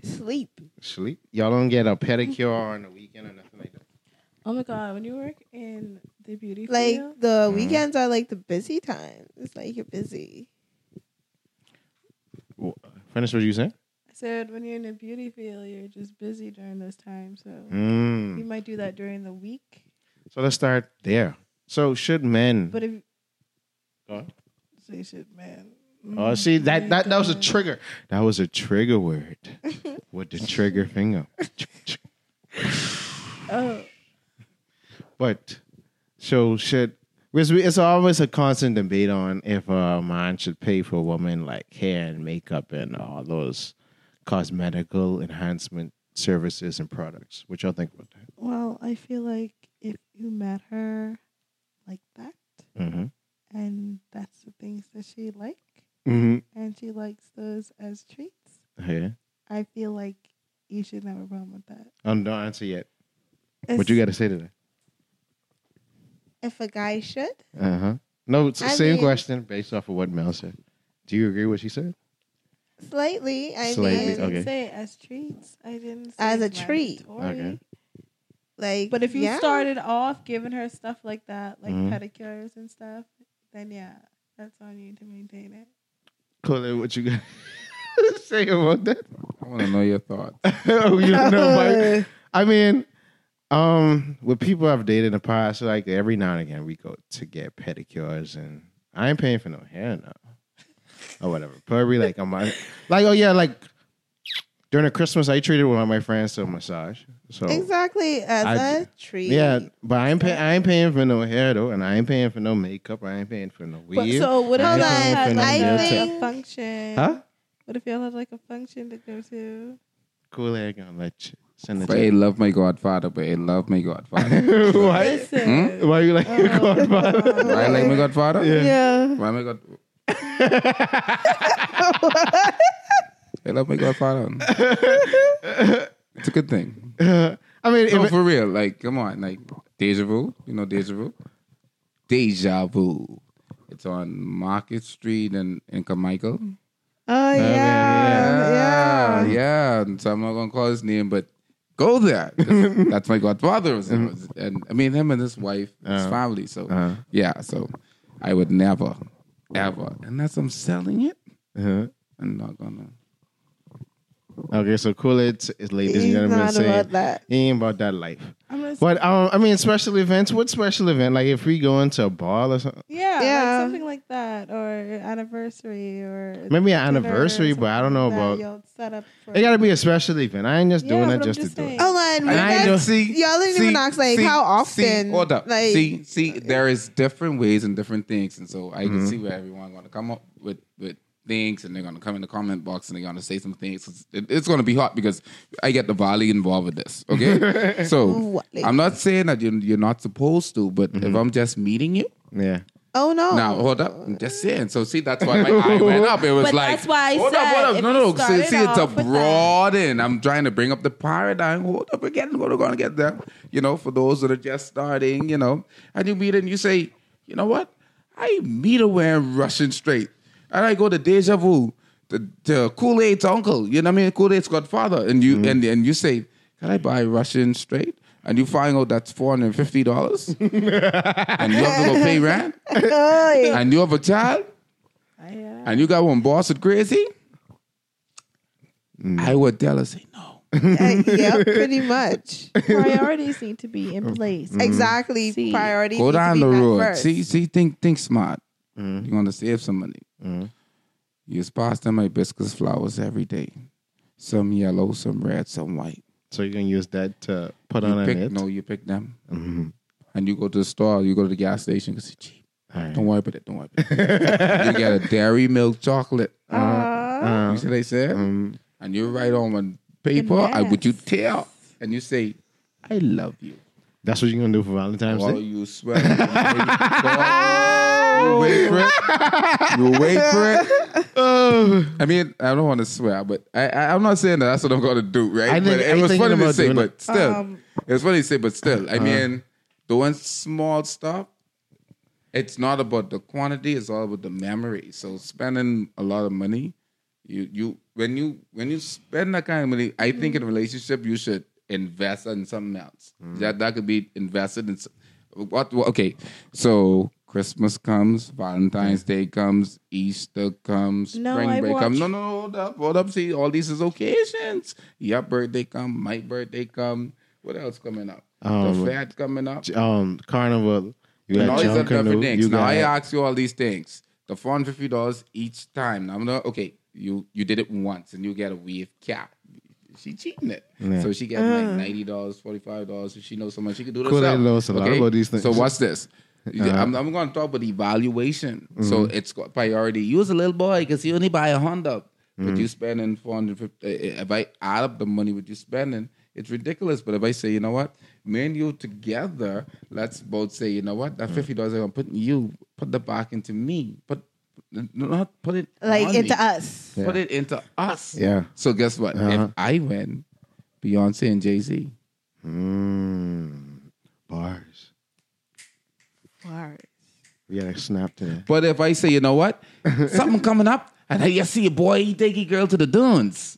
Sleep. sleep. Y'all don't get a pedicure on the weekend or nothing. Oh my god, when you work in the beauty Like field, the weekends are like the busy time. It's like you're busy. Finish what you saying? I said when you're in the beauty field, you're just busy during those times. So Mm. you might do that during the week. So let's start there. So should men? But if Go on. say shit, man. oh, see that that that was a trigger. That was a trigger word with the trigger finger. Oh, But so should It's, it's always a constant debate on if a man should pay for a woman like hair and makeup and all those cosmetical enhancement services and products. What y'all think about that? Well, I feel like if you met her like that, Mm-hmm. and that's the things that she like, Mm-hmm. and she likes those as treats, Yeah. I feel like you shouldn't have a problem with that. Um, don't answer yet. It's, what you got to say to that? If a guy should, Uh huh. No, it's the I same mean- question based off of what Mel said. Do you agree with what she said? slightly. I I Slightly, mean, didn't okay. say as treats. I didn't say As a treat. mandatory. Okay. like, But if you yeah. started off giving her stuff like that, like Mhm. pedicures and stuff, then yeah, that's on you to maintain it. Colin, what you got to say about that? I want to know your thoughts. oh, you know, Mike. I mean, um, with people I've dated in the past, like every now and again we go to get pedicures, and I ain't paying for no hair now, or whatever. Probably like I'm like, oh yeah, like during the Christmas, I treated one of my friends to a massage. So exactly as I- a treat. yeah, but I ain't pay, I ain't paying for no hair though, and I ain't paying for no makeup. I ain't paying for no But weave. so what if I y'all had no like nail I a, a function? Huh? What if y'all had like a function to go to? Cool air gonna let you send it. But I love my Godfather, but I love my Godfather. Why? Listen. Why you like your oh. godfather? Why I like my Godfather? Yeah. Why my God? I love my Godfather. it's a good thing. I mean, No, if, for real. Like, come on. Like, Deja Vu. You know Deja Vu? Deja Vu. It's on Market Street in, in Carmichael. Oh yeah, yeah. yeah. Yeah. And so I'm not going to call his name, but go there. That's my Godfather. And I mean, him and his wife, his Uh-huh. family. So, Uh-huh. yeah. So I would never, ever, unless I'm selling it, uh-huh. I'm not going to. Okay, so cool it is ladies and He's gentlemen not saying about that. he ain't about that life. I'm But um, I mean, special events. What special event? Like if we go into a ball or something, yeah, Yeah. like something like that, or anniversary, or maybe an anniversary, but I don't know like about. that Y'all set up for. It got to be a special event. I ain't just Yeah, doing but it just, just to do saying. it. Hold on, we I got- don't- see, y'all didn't even ask like see, how often. See, hold up. Like, see, see, there is different ways and different things, and so I Mm-hmm. can see where everyone going to come up with with things, and they're going to come in the comment box and they're going to say some things. It's, it- it's going to be hot because I get the volley involved with this. Okay, so I'm not saying that you're, you're not supposed to, but if Mm-hmm. I'm just meeting you, Yeah. oh no. now hold up, I'm just saying. So see, that's why my eye went up. It was But like, that's why I hold up, hold up, if no, no. See, see, it's a off with that. broaden. I'm trying to bring up the paradigm. Hold up again. We're going to get there. You know, for those that are just starting, you know, and you meet her and you say, you know what? I meet her wearing Russian straight, and I go to Deja Vu. To, to Kool Aid's uncle, you know what I mean? Kool Aid's godfather, and you mm-hmm. and, and you say, "Can I buy Russian straight?" And you find out that's four hundred and fifty dollars, and you have to go pay rent, and you have a child, and you got one boss that's crazy, mm. I would tell her, say no. Uh, yep, pretty much. priorities need to be in mm. place. Mm. Exactly. See, Priorities. Go need to down be the met road. first. See, see, think, think smart. You're gonna save some money. Mhm. You just pass them hibiscus flowers every day. Some yellow, some red, some white. So you're gonna use that to put You on a pick, knit. no, you pick them, Mhm. and you go to the store. You go to the gas station because it's cheap. All right. Don't worry about it. Don't worry. About it. you get a dairy milk chocolate. Uh, you see what they said? um, and you write on on paper, I would you tell, and you say, "I love you." That's what you're gonna do for Valentine's While Day. you sweat, you wait for it. You wait for it. Oh, I mean, I don't want to swear, but I, I I'm not saying that that's what I'm going to do, right? I think- but it I'm was thinking funny to about say, doing but still, Um, it was funny to say, but still, I uh. mean, doing small stuff. It's not about the quantity; it's all about the memory. So spending a lot of money, you you when you when you spend that kind of money, I think in a mm. relationship you should invest in something else. That that could be invested in what? what- Okay, so Christmas comes, Valentine's Day comes, Easter comes, No, spring I break comes. watch- No, no, hold up, hold up. See, all these is occasions. Your birthday come, my birthday come. What else coming up? Um, the fair coming up. um, carnival. You And all these other different things. Now I ask you all these things. The four hundred fifty dollars each time. Now I'm not okay. You you did it once and you get a weave cap. She cheating it. Yeah. So she getting like ninety dollars, forty five dollars. If she knows so much, she could do this. Cool, I herself. knows a lot about these things. So what's this? Yeah, I'm, I'm going to talk about evaluation. So Mm-hmm. it's got priority. You was a little boy because you only buy a Honda, but Mm-hmm. you spending 450. uh, If I add up the money what you spending, it's ridiculous. But if I say, you know what, me and you together, let's both say, you know what, Mm. that fifty dollars I'm putting you, put the back into me, put not put it Like on into me. us. Put it into us. Yeah. So guess what? Uh-huh. If I win, Beyonce and Jay Z. Mm, bars. Bars. We gotta snap to that. But if I say, you know what, something coming up, and I see a boy, he take a girl to the dunes.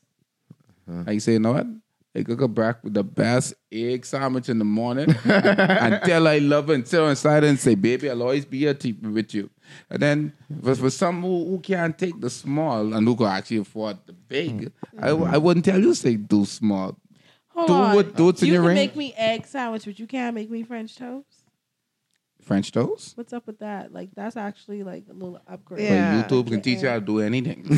I say, you know what? I cook a back with the best egg sandwich in the morning and tell her I love her and sit her inside and say, baby, I'll always be here to, with you. And then for, for some who, who can't take the small and who can actually afford the big, hmm. I, I wouldn't tell you to say do small. Hold Do on. what- do what's in you your can range. make me egg sandwich, but you can't make me French toast. French toast? What's up with that? Like that's actually like a little upgrade. Yeah. But YouTube can teach you how to do anything. like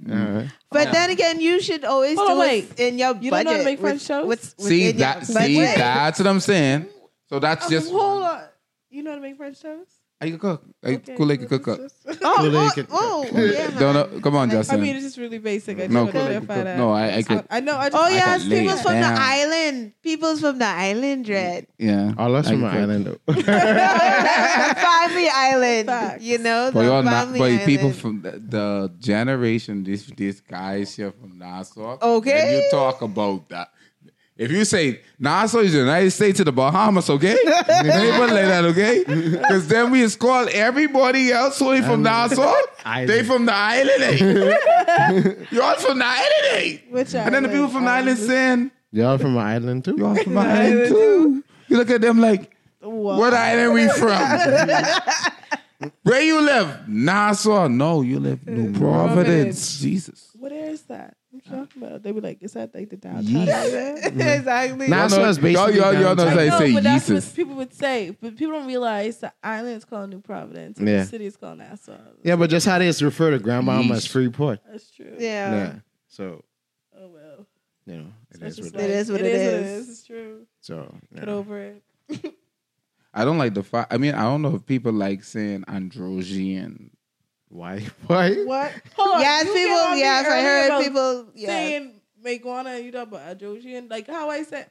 uh-huh. But then again, you should always Hold on, do wait. it in your You don't budget. know how to make French with- toast? what's see within that? your See budget. that's what I'm saying. So that's Oh, just hold on. You know how to make French toast? I can cook. I Okay, cool like a well, cook up. just- Oh, Kool-Aid oh, can- oh, oh, yeah, Don't know. Come on, Justin. I Justin. mean, it's just really basic. I just No, want to Kool-Aid clarify cook- that. no, I- I could- I know. I oh, just, Oh I yes, could lay people's it from the island. People's from the island, Dread. yeah. All us I from can an cook. island though. family island. Facts. You know, But the y'all not, family but island. people from the, the generation, these these guys here from Nassau. Okay. When you talk about that. If you say Nassau is the United States of the Bahamas, okay? Anybody like that, okay? Because then we just call everybody else who ain't from Nassau. Island. They from the island, eh? Y'all from the island, eh? Which And then the people from the island saying, Y'all from an island too? Y'all from the island too. You look at them like, What? what island we from? Where you live? Nassau. No, you live New Providence. Providence. Jesus. What is that? What you talking about? They be like, is that like the downtown? Yes. area? exactly. Nah, Nassau Y'all know- is basically y'all, y'all, y'all know downtown. how I they know, say but that's Jesus. what people would say. But people don't realize the island is called New Providence. And Yeah. The city is called Nassau. Yeah, but just how they just refer to Grand Bahama as Yeesh. Freeport. That's true. Yeah. Yeah. So, Oh well. you know, it That's is just what it It is. is what it it is. is. It's true. So, yeah. Get over it. I don't like the fact. I mean, I don't know if people like saying Androsian. Why? Why? What? Hold on. Yes, you people. on Yes, I heard people. Yes. saying Mayaguana and you talk about Androsian. Like how I said.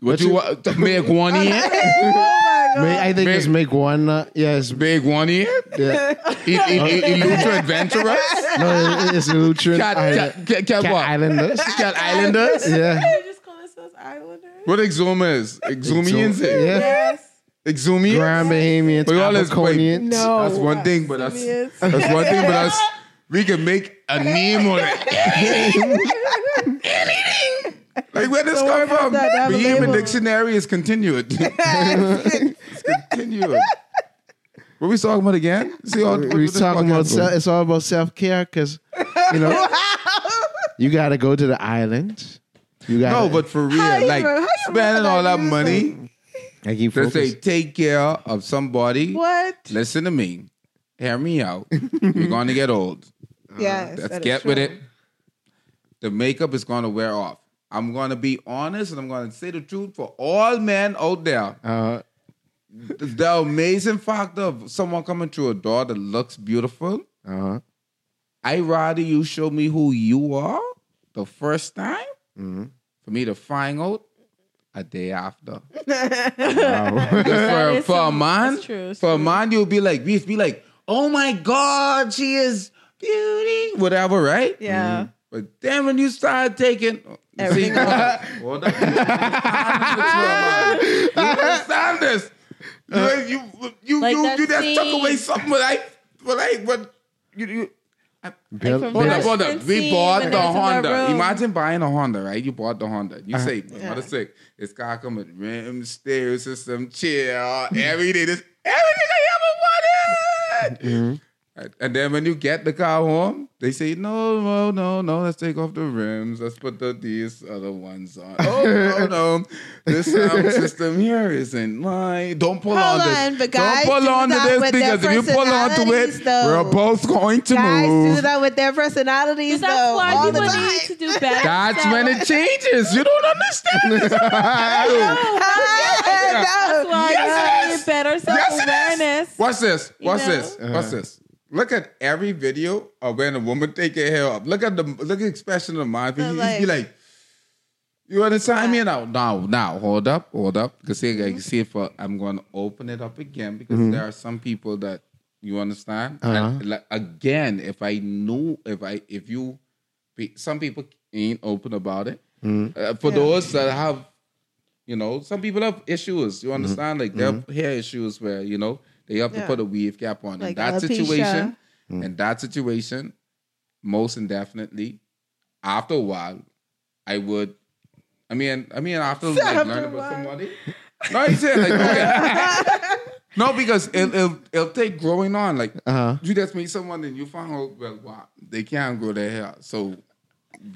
What you you- want? to Make one ear? oh my god. I think Make- just make one. Uh, yes. Big one ear? Yeah. Eleuthera adventurous? No, it- it's Eleutheran Cat, Island. cat, cat, cat, Cat? Islanders. Cat Islanders? Yeah. Just call themselves Islanders. What Exuma is? Exumians? Yeah. Yes. Exumians? Grand Bahamians, We all is- Abaconians. No. That's one thing, but that's that's one thing, but that's we can make a name on it. Anything. Like where this Don't come from? that. I have The human dictionary is continued. it's continued. What we talking about again? See, all, We what we this talking about se- it's all about self care because you know you got to go to the island. You got No, but for real, How like you spending all that that music? money I keep to say focused. take care of somebody. What? Listen to me. Hear me out. You're going to get old. Yes. Let's that is get with it. The makeup is going to wear off. I'm going to be honest and I'm going to say the truth for all men out there. Uh, The, the amazing factor of someone coming through a door that looks beautiful. Uh-huh. I rather you show me who you are the first time Mhm. for me to find out a day after. wow. Because That for, for a some- man, that's true, it's for a true. man, you'll be like, we be like, oh my God, she is beauty, whatever, right? Yeah. Mm-hmm. But then when you start taking oh, you Everything see, hold up. You understand this? Uh, you, you, you, Like you, that you just took away something what I, what I, what you, you Bill- from Hold up, hold up. We bought the they was in their Honda. Imagine buying a Honda, right? You bought the Honda. You say, Yeah. mother sick. It's got come with rim, stereo system, chair, everything. This everything I ever wanted. And- And then when you get the car home, they say, no, no, no, no, let's take off the rims. Let's put the, these other ones on. Oh, no, no. This sound system here isn't mine. Don't pull Hold on this. on, but guys Don't pull do on to this because if you pull on to it, though. we're both going to Guys move. Guys do that with their personalities, That's though. why all people time. need to do better. That's when it changes. You don't understand. this. Hey! That's why Yes, you need better self Yes, it is. awareness. Watch this. You know? this. Watch this. Look at every video of when a woman take her hair up. Look at the look at the expression of mine. He, like- he be like, you understand me now? Now, now, hold up, hold up. Because see, I can see if uh, I'm going to open it up again because there are some people that you understand. And, like, again, if I knew, if I, if you, some people ain't open about it. Uh, for those that have you know, some people have issues. You understand? Like they have hair issues where you know they have to Yeah. put a weave cap on. Like in that alopecia. situation, in that situation, most indefinitely, after a while, I would. I mean, I mean, after like After learn a about somebody. No, I'm saying like okay. no, because it'll, it'll it'll take growing on. Like Uh-huh. you just meet someone and you find out well, wow, they can't grow their hair. So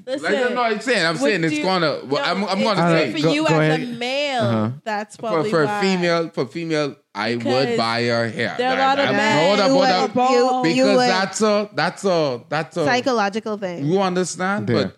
Listen, like, no, I'm saying, I'm saying it's you- gonna. Well, I'm, I'm it's gonna say for Go- you go as ahead. a male. Uh-huh. That's for, probably for why. female for female I would buy her hair. there are a lot of I'm- men hold up, you hold would- up. you- you because that's a that's a that's a psychological thing. you understand, Yeah. but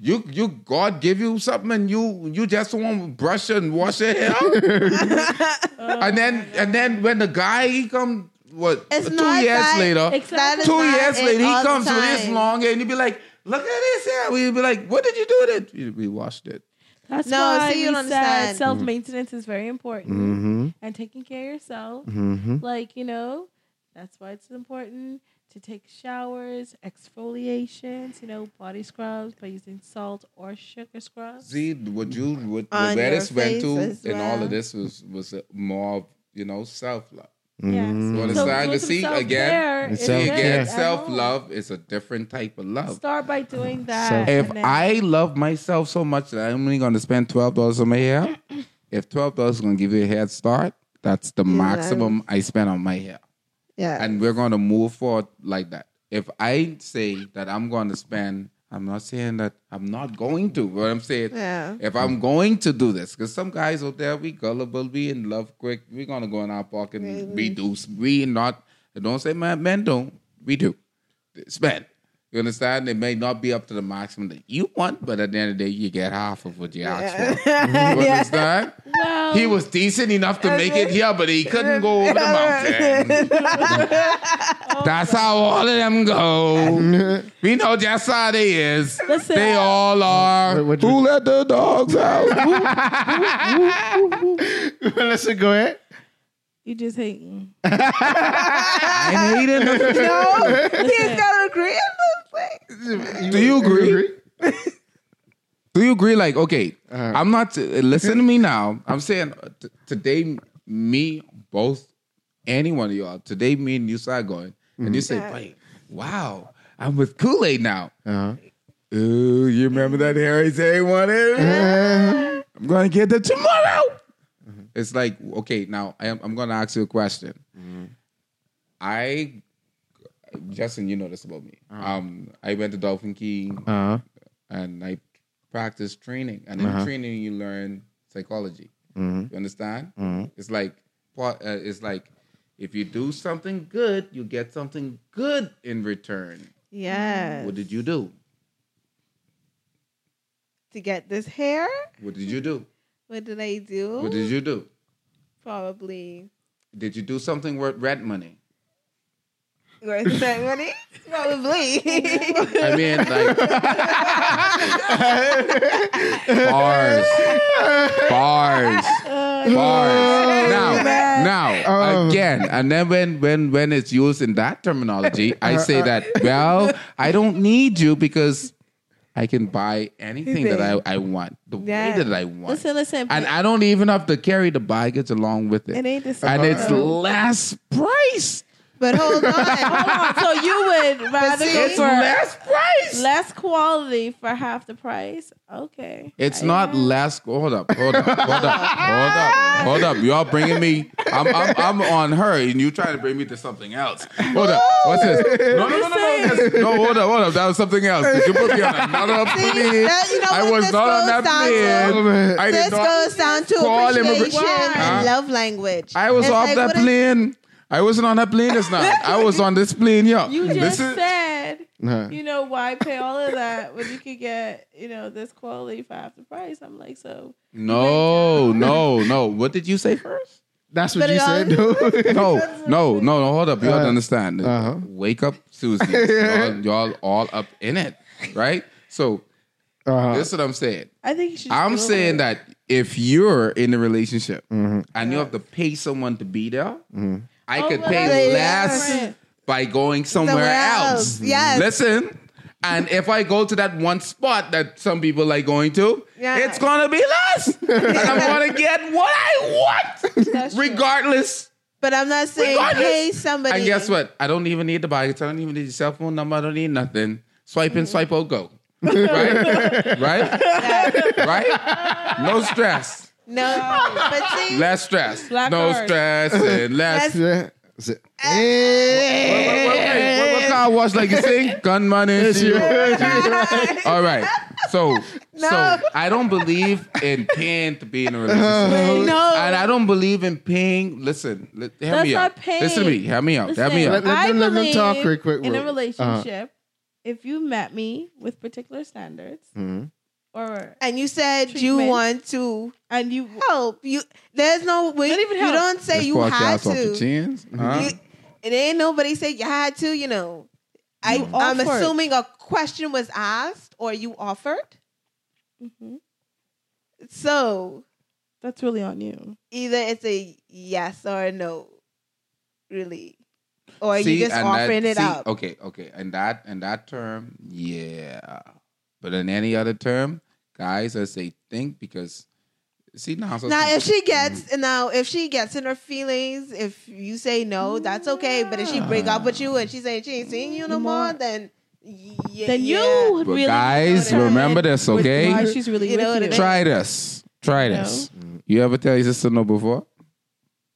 you you God give you something and you you just want to brush and wash your hair, and then and then when the guy he come what It's two not years that- later, Exactly. That is two years later he comes with his time. long hair and you be like, look at this hair. We would be like, what did you do with it? We, we washed it. That's No, why see, you we don't said understand. self maintenance is very important, Mm-hmm. and taking care of yourself. Mm-hmm. Like you know, that's why it's important to take showers, exfoliations. You know, body scrubs by using salt or sugar scrubs. See, what you what On where your this went face to as and all well. of this was was more of, you know self love. Yes. Mm-hmm. You So understand? doing see, self-care again, It's See self-care. good again, at self home. love is a different type of love. Start by doing that. Self- If then- I love myself so much that I'm only going to spend twelve dollars on my hair, if twelve dollars is going to give you a head start, that's the maximum I spend on my hair, yeah. and we're going to move forward like that. If I say that I'm going to spend, I'm not saying that I'm not going to, but I'm saying yeah. if I'm going to do this, because some guys out there, we gullible, we in love quick, we're gonna go in our pocket and we do. We not, don't say man, men don't. We do. it's Spend. You understand? It may not be up to the maximum that you want, but at the end of the day, you get half of what you asked for. You understand? well, He was decent enough to make it here, but he couldn't go over the mountain. That's how all of them go. We know just how they is. Listen. they all are. What- what you- Who let the dogs out? Listen, go ahead. you just hating. I hate it. no, he's got to agree on this thing. Do you agree? Do you agree? Like, okay, I'm not. listen to me now. I'm saying uh, t- today, me, both, any one of y'all. Today, me and you start going, and you say, Yeah. "Wait, wow, I'm with Kool Aid now." Uh-huh. Ooh, you remember that Harry said he wanted? I'm gonna get that tomorrow. It's like, okay, now I am, I'm gonna ask you a question. I, Justin, you know this about me. Um, I went to Dolphin Cay Uh-huh. and I practiced training, and in Uh-huh. training you learn psychology. Mhm. You understand? Mhm. It's like, what? Uh, it's like, if you do something good, you get something good in return. Yes. What did you do? to get this hair? What did you do? What did I do? What did you do? Probably Did you do something worth rent money? Worth that money. Probably. I mean, like bars, bars, oh, bars. Now, now, Oh. again, and then when when when it's used in that terminology, I say that well, I don't need you because I can buy anything that I, I want, the Yeah. way that I want, Listen, listen. and I don't even have to carry the baggage along with it, it ain't the same. and it's less price. But hold on. Hold on. So you would rather go for less price. less quality for half the price? Okay. It's I- not less. Hold up, hold up, hold up, hold up, hold up. Y'all bringing me. I'm, I'm, I'm on her, and you trying to bring me to something else. Hold up. What's this? No, no, no, no, no. that's- No, hold up, hold up. That was something else. Did you put me on another plane? that- you know I was not on that plane. to? I this not. goes down to appreciation and Huh? love language. I was It's off like, that what is- plane. I wasn't on that plane just now. I was on this plane, yeah. You just This is- said said, Nah. you know, why pay all of that when you could get, you know, this quality for half the price? I'm like, so No, no, no. What did you say first? That's what But you said, all- though. No, no, no, no. Hold up. You have to Uh, understand. uh-huh. Wake up, Susie. y'all, y'all all up in it, right? So Uh-huh. this is what I'm saying. I think you should. I'm saying it. that if you're in a relationship Mm-hmm. and you have to pay someone to be there, I Oh, could pay that's less by going somewhere, Somewhere else. else, yes. Listen. And if I go to that one spot that some people like going to, Yeah. it's gonna be less. and I'm gonna get what I want, That's true. regardless. But I'm not saying Regardless. pay somebody. And guess what? I don't even need the bike. I don't even need your cell phone number. I don't need nothing. Swipe in, mm-hmm. swipe out, go. right? right? right? No stress. No, but see, Less stress. Black no card. stress and less. Yeah. Is eh. What, what, what, what, what car wash like you sing? Gunman and It's shit. yours. All right. So, No. so I don't believe in paying to be in a uh-huh. relationship. no. And I don't believe in paying. Listen, li- hear That's me not out. paying. Listen to me. Hear me out. Hear Listen, me out. Let- let I them- let them believe talk quick, quick, in a quick. Uh-huh. relationship, if you met me with particular standards, Mhm. Or and you said you want to and you help you. There's no way. Not even You don't say This you had podcast off the to. chins. Huh? You- it ain't nobody say you had to. You know, I, You I'm assuming a question was asked or you offered. Mhm. So that's really on you. either it's a yes or a no, really, or See, you just and offering that, it see, up. Okay, okay. And that and that term, yeah. But in any other term, guys, as they think because see now. So Now, if she gets now, if she gets in her feelings, if you say no, that's okay. But if she break up with you and she say she ain't seeing you no more, then yeah, Then you yeah. would really guys, remember this, okay? Why she's really You know with what you. it is. try this. Try this. Mm. You ever tell your sister no before?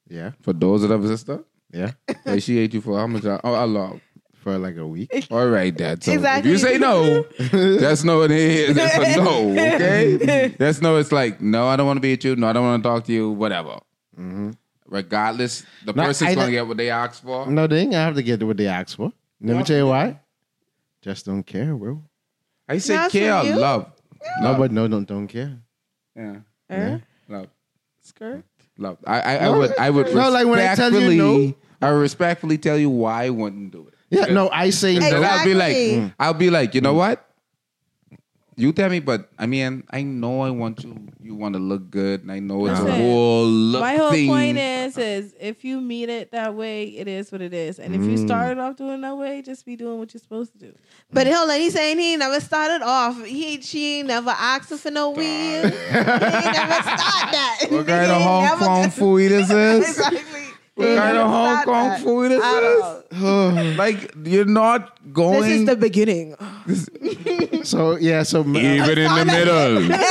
Yeah. For those that have a sister, Yeah. like she ate you for how much? Oh, how long? For like a week. All right, Dad. So Exactly. if you say no, that's no. it is. That's a no. Okay. That's no. It's like no. I don't want to be with you. No, I don't want to talk to you. Whatever. Regardless, the No, person's I gonna get what they asked for. No, they ain't gonna have to get what they asked for. Let me tell you why. Just don't care, bro. I say Not care, you. love, No, but no, don't don't care. yeah, Eh? love, Skirt. love. I, I, I would, I would No, like when I tell you respectfully, no. I would respectfully tell you why I wouldn't do it. Yeah, no, I say Then no. I'll be like, Exactly. I'll be like, you know what? You tell me, but I mean, I know I want you. You want to look good, and I know it's a Listen, whole look My whole thing. point is, is if you meet it that way, it is what it is. And if you Mm. started off doing that way, just be doing what you're supposed to do. But hold on, he's saying he never started off. He she never asked her for no weed. he never start that. what kind He of ain't Hong Kong food this is? Exactly. What kind of Hong Kong food is this like you're not going. This is the beginning. So yeah, so even in the middle.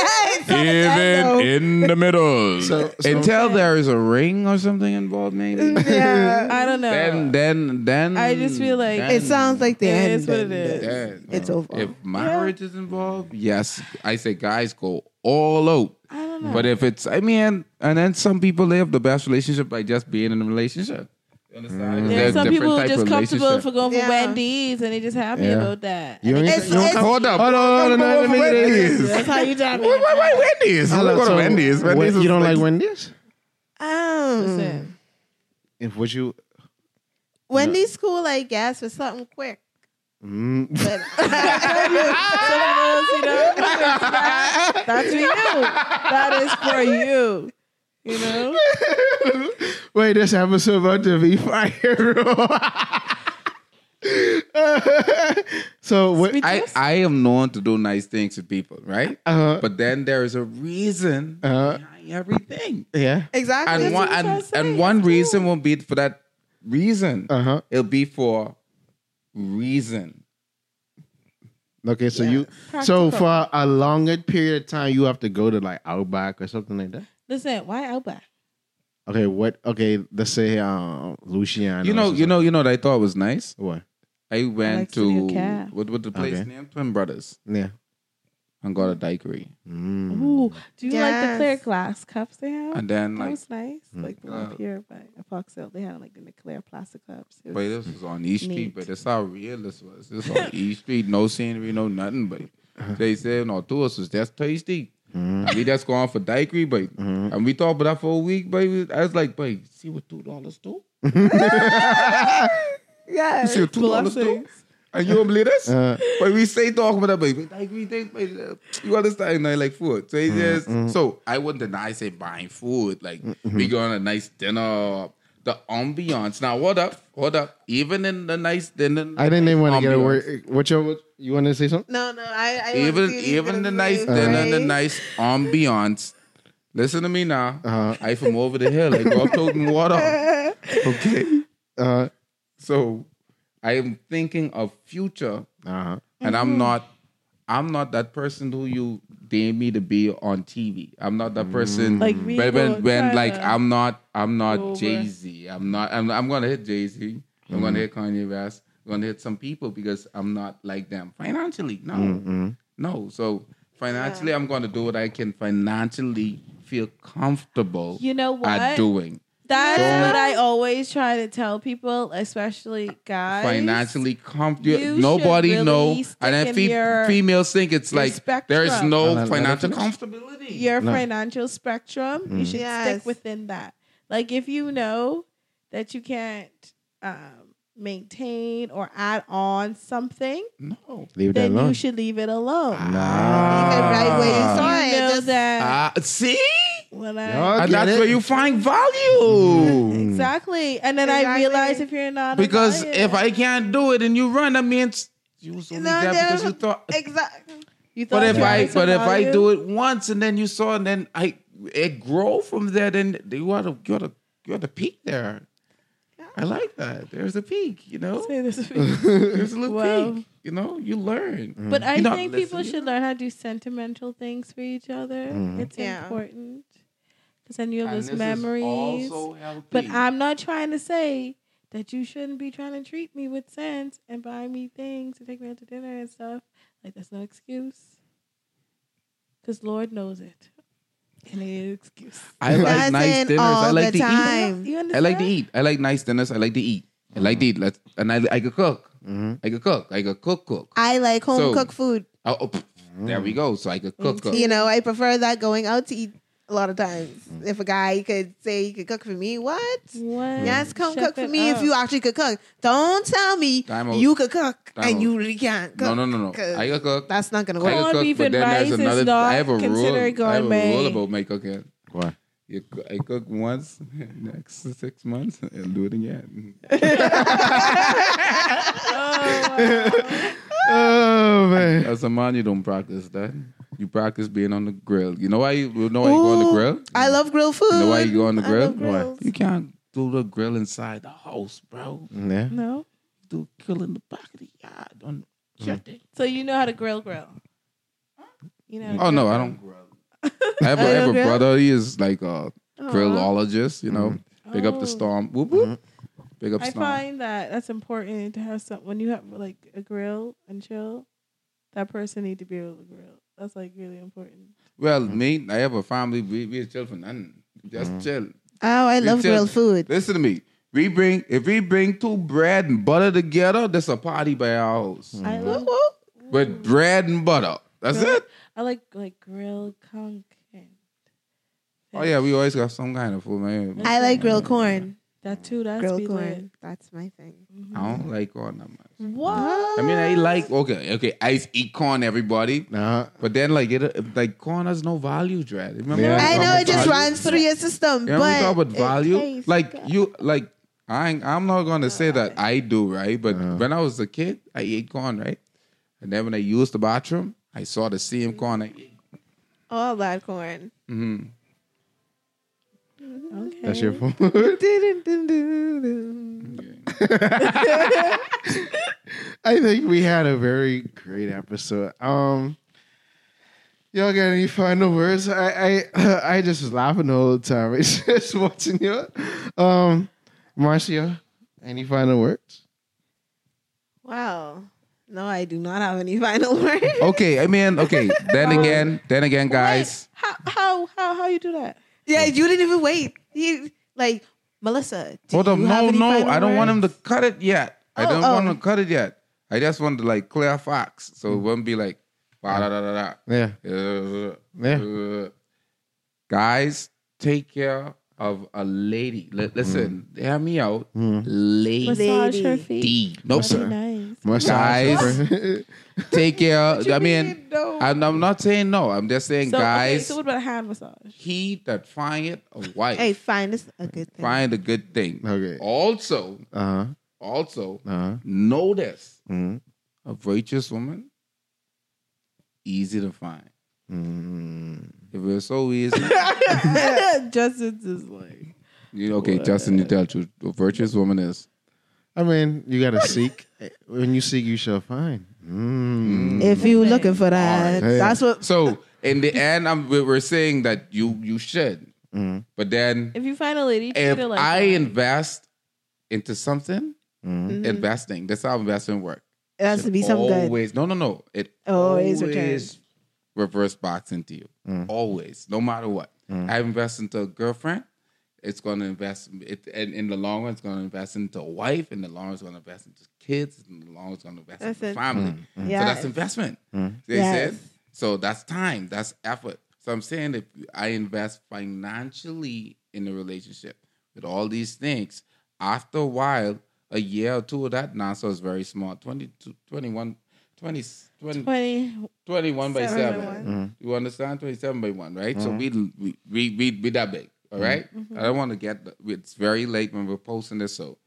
Even in the middle. So- so- Until there is a ring or something involved, maybe. yeah. I don't know. Then, then, then. I just feel like- then- It sounds like the It end. is what it then. is. then It's over. If marriage is involved, yes, I say guys go all out. I don't know. But if it's, I mean, and then some people live the best relationship by just being in a relationship. You understand? There's There's some people type just comfortable for going for Yeah. Wendy's and they just happy Yeah. about that. You And ain't- they- you don't it's- Hold up. Hold on, hold on, Don't let me for. Wendy's. That's how you tell me. Why, why, why Wendy's? Hold Let's go to so Wendy's. what- Wendy's you don't like- like Wendy's? Um, Listen, If would you? Wendy's cool, I guess, for something quick. Mm, But some you know, that- that's for you. That is for you. You know? wait, this episode about to be fire. so what? I, I am known to do nice things to people, right? Uh, But then there is a reason Uh-huh. behind everything. yeah. exactly. And one and, and one reason won't be for that reason. Uh huh. It'll be for reason. Okay, so you so for a longer period of time, you have to go to like Outback or something like that. Listen, why Outback? Okay, what? Okay, let's say um, Luciano. You know, you know, you know what I thought was nice. what? I went like Studio to Cab. what what the place Okay. named Twin Brothers Yeah. And got a daiquiri. Mm. Ooh, Do you like the clear glass cups they have? And then that was nice. Like the one Uh, here by Fox Hill, they had like in the clear plastic cups. It but was- this was on East Street, Neat. but that's how real this was. This on East Street, no scenery, no nothing, but they said no to us was just tasty. And we just going for daiquiri, but and we talked about that for a week, baby. I was like, babe, see what two dollars do? yeah, see what two dollars do? Blessings. And you don't believe this? Uh, But we say talk about that, baby. Like we think, baby, uh, you understand? I like food. So it's just so I wouldn't deny say buying food. Like we go on a nice dinner. The ambiance. Now, what up? What up? Even in the nice dinner, I didn't even want to get a word. What your, you want to say something? No, no, I, I Even wanna see what he's even the nice say, dinner, and the nice ambiance. Listen to me now. Uh-huh. I from over the hill. I go up toting water. Okay. Uh, So I am thinking of future uh-huh. and I'm mm-hmm. not I'm not that person who you deem me to be on TV. I'm not that person Like we when when, when like I'm not I'm not. Jay Z. I'm not I'm I'm gonna hit Jay Z. I'm gonna mm-hmm. hit Kanye West. I'm gonna hit some people because I'm not like them financially. No, mm-hmm. no. So financially, I'm gonna do what I can financially feel comfortable You know what? at doing. That's Don't- what I always try to tell people, especially guys. financially comfortable. Nobody should know, and then fe- females think it's like there's spectrum. no No, no, no, financial no. comfortability. your No. financial spectrum, you should Yes. stick within that. Like if you know that you can't um, maintain or add on something, no. Leave that then alone. you should leave it alone. Leave it right where you saw You it. know Just- that Ah, see, when I and that's it? where you find value. exactly, and then I Exactly. realize if you're not Because liar, if I can't do it and you run, that means you was only No, there because there's- you thought. exactly. you But thought if you I had some but if I do it once and then you saw and then I it grow from there, then you ought to you ought to you ought to peak there. I like that. There's a peak, you know. Say peak. There's a little Well- peak. You know, you learn. But I You're not think people listening. should learn how to do sentimental things for each other. Mm-hmm. It's Yeah. important because then you have those this is memories. also healthy. But I'm not trying to say that you shouldn't be trying to treat me with sense and buy me things and take me out to dinner and stuff. Like that's no excuse. Because Lord knows it. And it is excuse. I like Doesn't nice dinners. I like the to eat. time. You I like to eat. I like nice dinners. I like to eat. I like to eat. Let's, and I I could cook. Mm-hmm. I could cook. I could cook cook. I like home So- cooked food. Oh, oh, pff, there we go. So I could cook mm-hmm. cook. You know, I prefer that going out to eat a lot of times. Mm. If a guy could say he could cook for me, what? What? Yes, come Shut cook for it me if you actually could cook. Don't tell me Time out. you could cook Time and you really can't cook. No, no, no, no. 'cause I could cook. That's not gonna I work. could Corned cook, beef but and then there's rice is another. not I have a rule. considered I have a rule about my cooking. What? You, I cook once, next six months, and do it again. Oh, oh man. As a man, you don't practice that. You practice being on the grill. You know why you, you know why you go on the grill? I love grill food. You know why you go on the I grill? love grills. You can't do the grill inside the house, bro. Yeah. No. Do grill in the back of the yard on mm. Saturday. So you know how to grill grill. You know. how to Oh no, grill I grill. don't grill. I have, a- I have a don't brother. He is like a Aw. grillologist. You know, mm-hmm. big up Oh. the storm. Whoop whoop. Mm-hmm. Big up I storm. find that that's important to have some when you have like a grill and chill. That person need to be able to grill. That's like really important. Well, me, I have a family. We we chill for nothing. Just mm-hmm. chill. Oh, I We love chill. grilled food. Listen to me. We bring if we bring two bread and butter together, that's a party by our house. I Woo, love. woo. With bread and butter. That's Grill- it. I like like grilled conch. and Oh yeah, we always got some kind of food, man. I like grilled corn. Mm-hmm. That too. That's Grilled corn. lit. That's my thing. I don't like corn that much. What? I mean, I like okay, okay. I eat corn, everybody, Nah. but then like it, like corn has no value, Dread. Remember Yeah. I know it just value? runs through your system, Yeah, but we talk about value. Like good. you, like I, I'm not gonna say that I do right, but when I was a kid, I ate corn, right? And then when I used the bathroom, I saw the same corn. I ate. all that corn. hmm Okay. That's your food. I think we had a very great episode. Um, y'all got any final words? I I I just was laughing the whole time. It's just watching you. Um, Marcia, any final words? Wow. No, I do not have any final words. Okay, I mean, okay. Then again, then again, guys. How, how how how you do that? Yeah, you didn't even wait. He like Melissa. Do Hold on, you have no, any no, final I don't want him to cut it yet. I Oh, don't oh. want to cut it yet. I just want to like clear facts, so it won't be like, da da da da. Yeah. Uh, Yeah. uh. Guys, take care of a lady. Li- listen, hear me out. Lady. Massage her feet. No, That'd sir. Nice. Massage. Take care. What you I mean, mean, no? I'm, I'm not saying no. I'm just saying, So, okay, guys, so what about a hand massage? he that find a wife, Hey, fine. This is a good thing. find a good thing. Okay. Also, Uh huh. also, Uh huh. know this. Mm. A virtuous woman, easy to find. Mm. If it was so easy, Justin's is like. you know, okay, Justin, you tell the truth. A virtuous woman is. I mean, you gotta seek. When you seek, you shall find. Mm. If you looking for that, Alright. that's what. So in the end, I'm, we- we're saying that you you should, Mm. but then If you find a lady, treat if like I that. invest into something, Mm. Mhm. investing. That's how investment works. It has to be something good. always, No, no, no. It Always always, returns. Reverse box into you. Mm. Always, no matter what. Mm. I invest into a girlfriend. It's going to invest it, and in the long run. It's going to invest into a wife. In the long run, it's going to invest into kids. In the long run, it's going to invest That's into it. family. Mm. So Yes. that's investment. Mm. They Yes. said. So that's time. That's effort. So I'm saying if I invest financially in a relationship with all these things, after a while, a year or two of that nonsense is very small. 22, 21, 20, 20, 20. 21 by Seven by 7. one. Mm. You understand? 27 by 1, right? Mm-hmm. So we, we, we, we, we that big, all right? I don't want to get, it's very late when we're posting this, so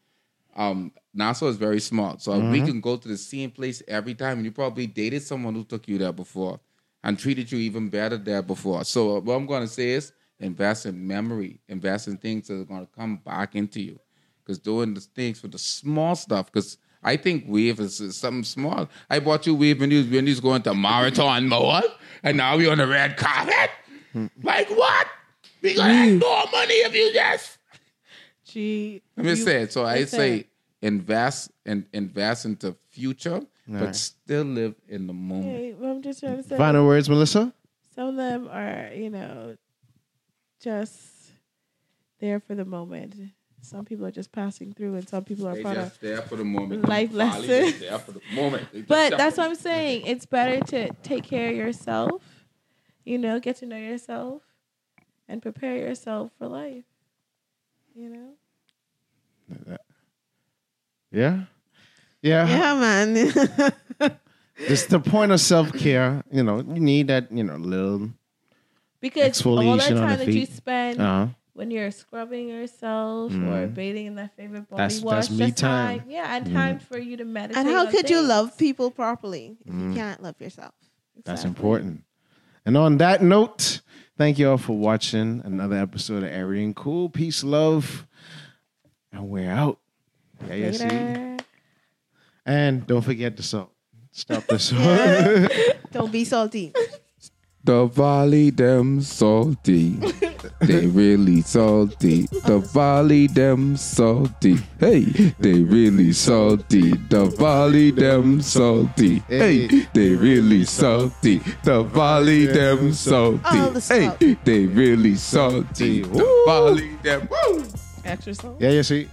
um, Nassau is very small. So we Mm-hmm. can go to the same place every time. And you probably dated someone who took you there before and treated you even better there before. So what I'm going to say is invest in memory, invest in things that are going to come back into you. Because doing the things for the small stuff, because I think wave is, is something small. I bought you wave when you, when you was going to Marathon Mall, and now we're on the red carpet. like what? We gonna have more money if you just Gee. let me just you- saying. So I listen, say invest and invest into future, but Right. still live in the moment. Hey, what I'm just trying to say. Final words, Melissa. Some of them are, you know, just there for the moment. Some people are just passing through, and some people are They part just of. there for the moment. life Bali lesson. There for the moment. But that's what I'm saying. It's better to take care of yourself, you know, get to know yourself, and prepare yourself for life. You know. Yeah. Yeah. Yeah, man. It's the point of self care. You know, you need that. You know, little. Because all that Exfoliation time that you spend Uh, when you're scrubbing yourself or Mm. bathing in that favorite body That's- wash, that's me just time. Yeah, and Mm. time for you to meditate. and how on could you love people properly if Mm. you can't love yourself? that's important. And on that note, thank you all for watching another episode of Erryting Kool. Peace, love, and we're out. Yeah, yeah, see. Later. And don't forget the salt. Stop the salt. Don't be salty. The Valley them salty. they really salty. The Valley them salty. Hey, they really salty. The Valley them salty. Hey, they really salty. The Valley them salty. Hey, they really salty. The Woo. Valley them. Woo! Extra salt. yeah, yeah, see.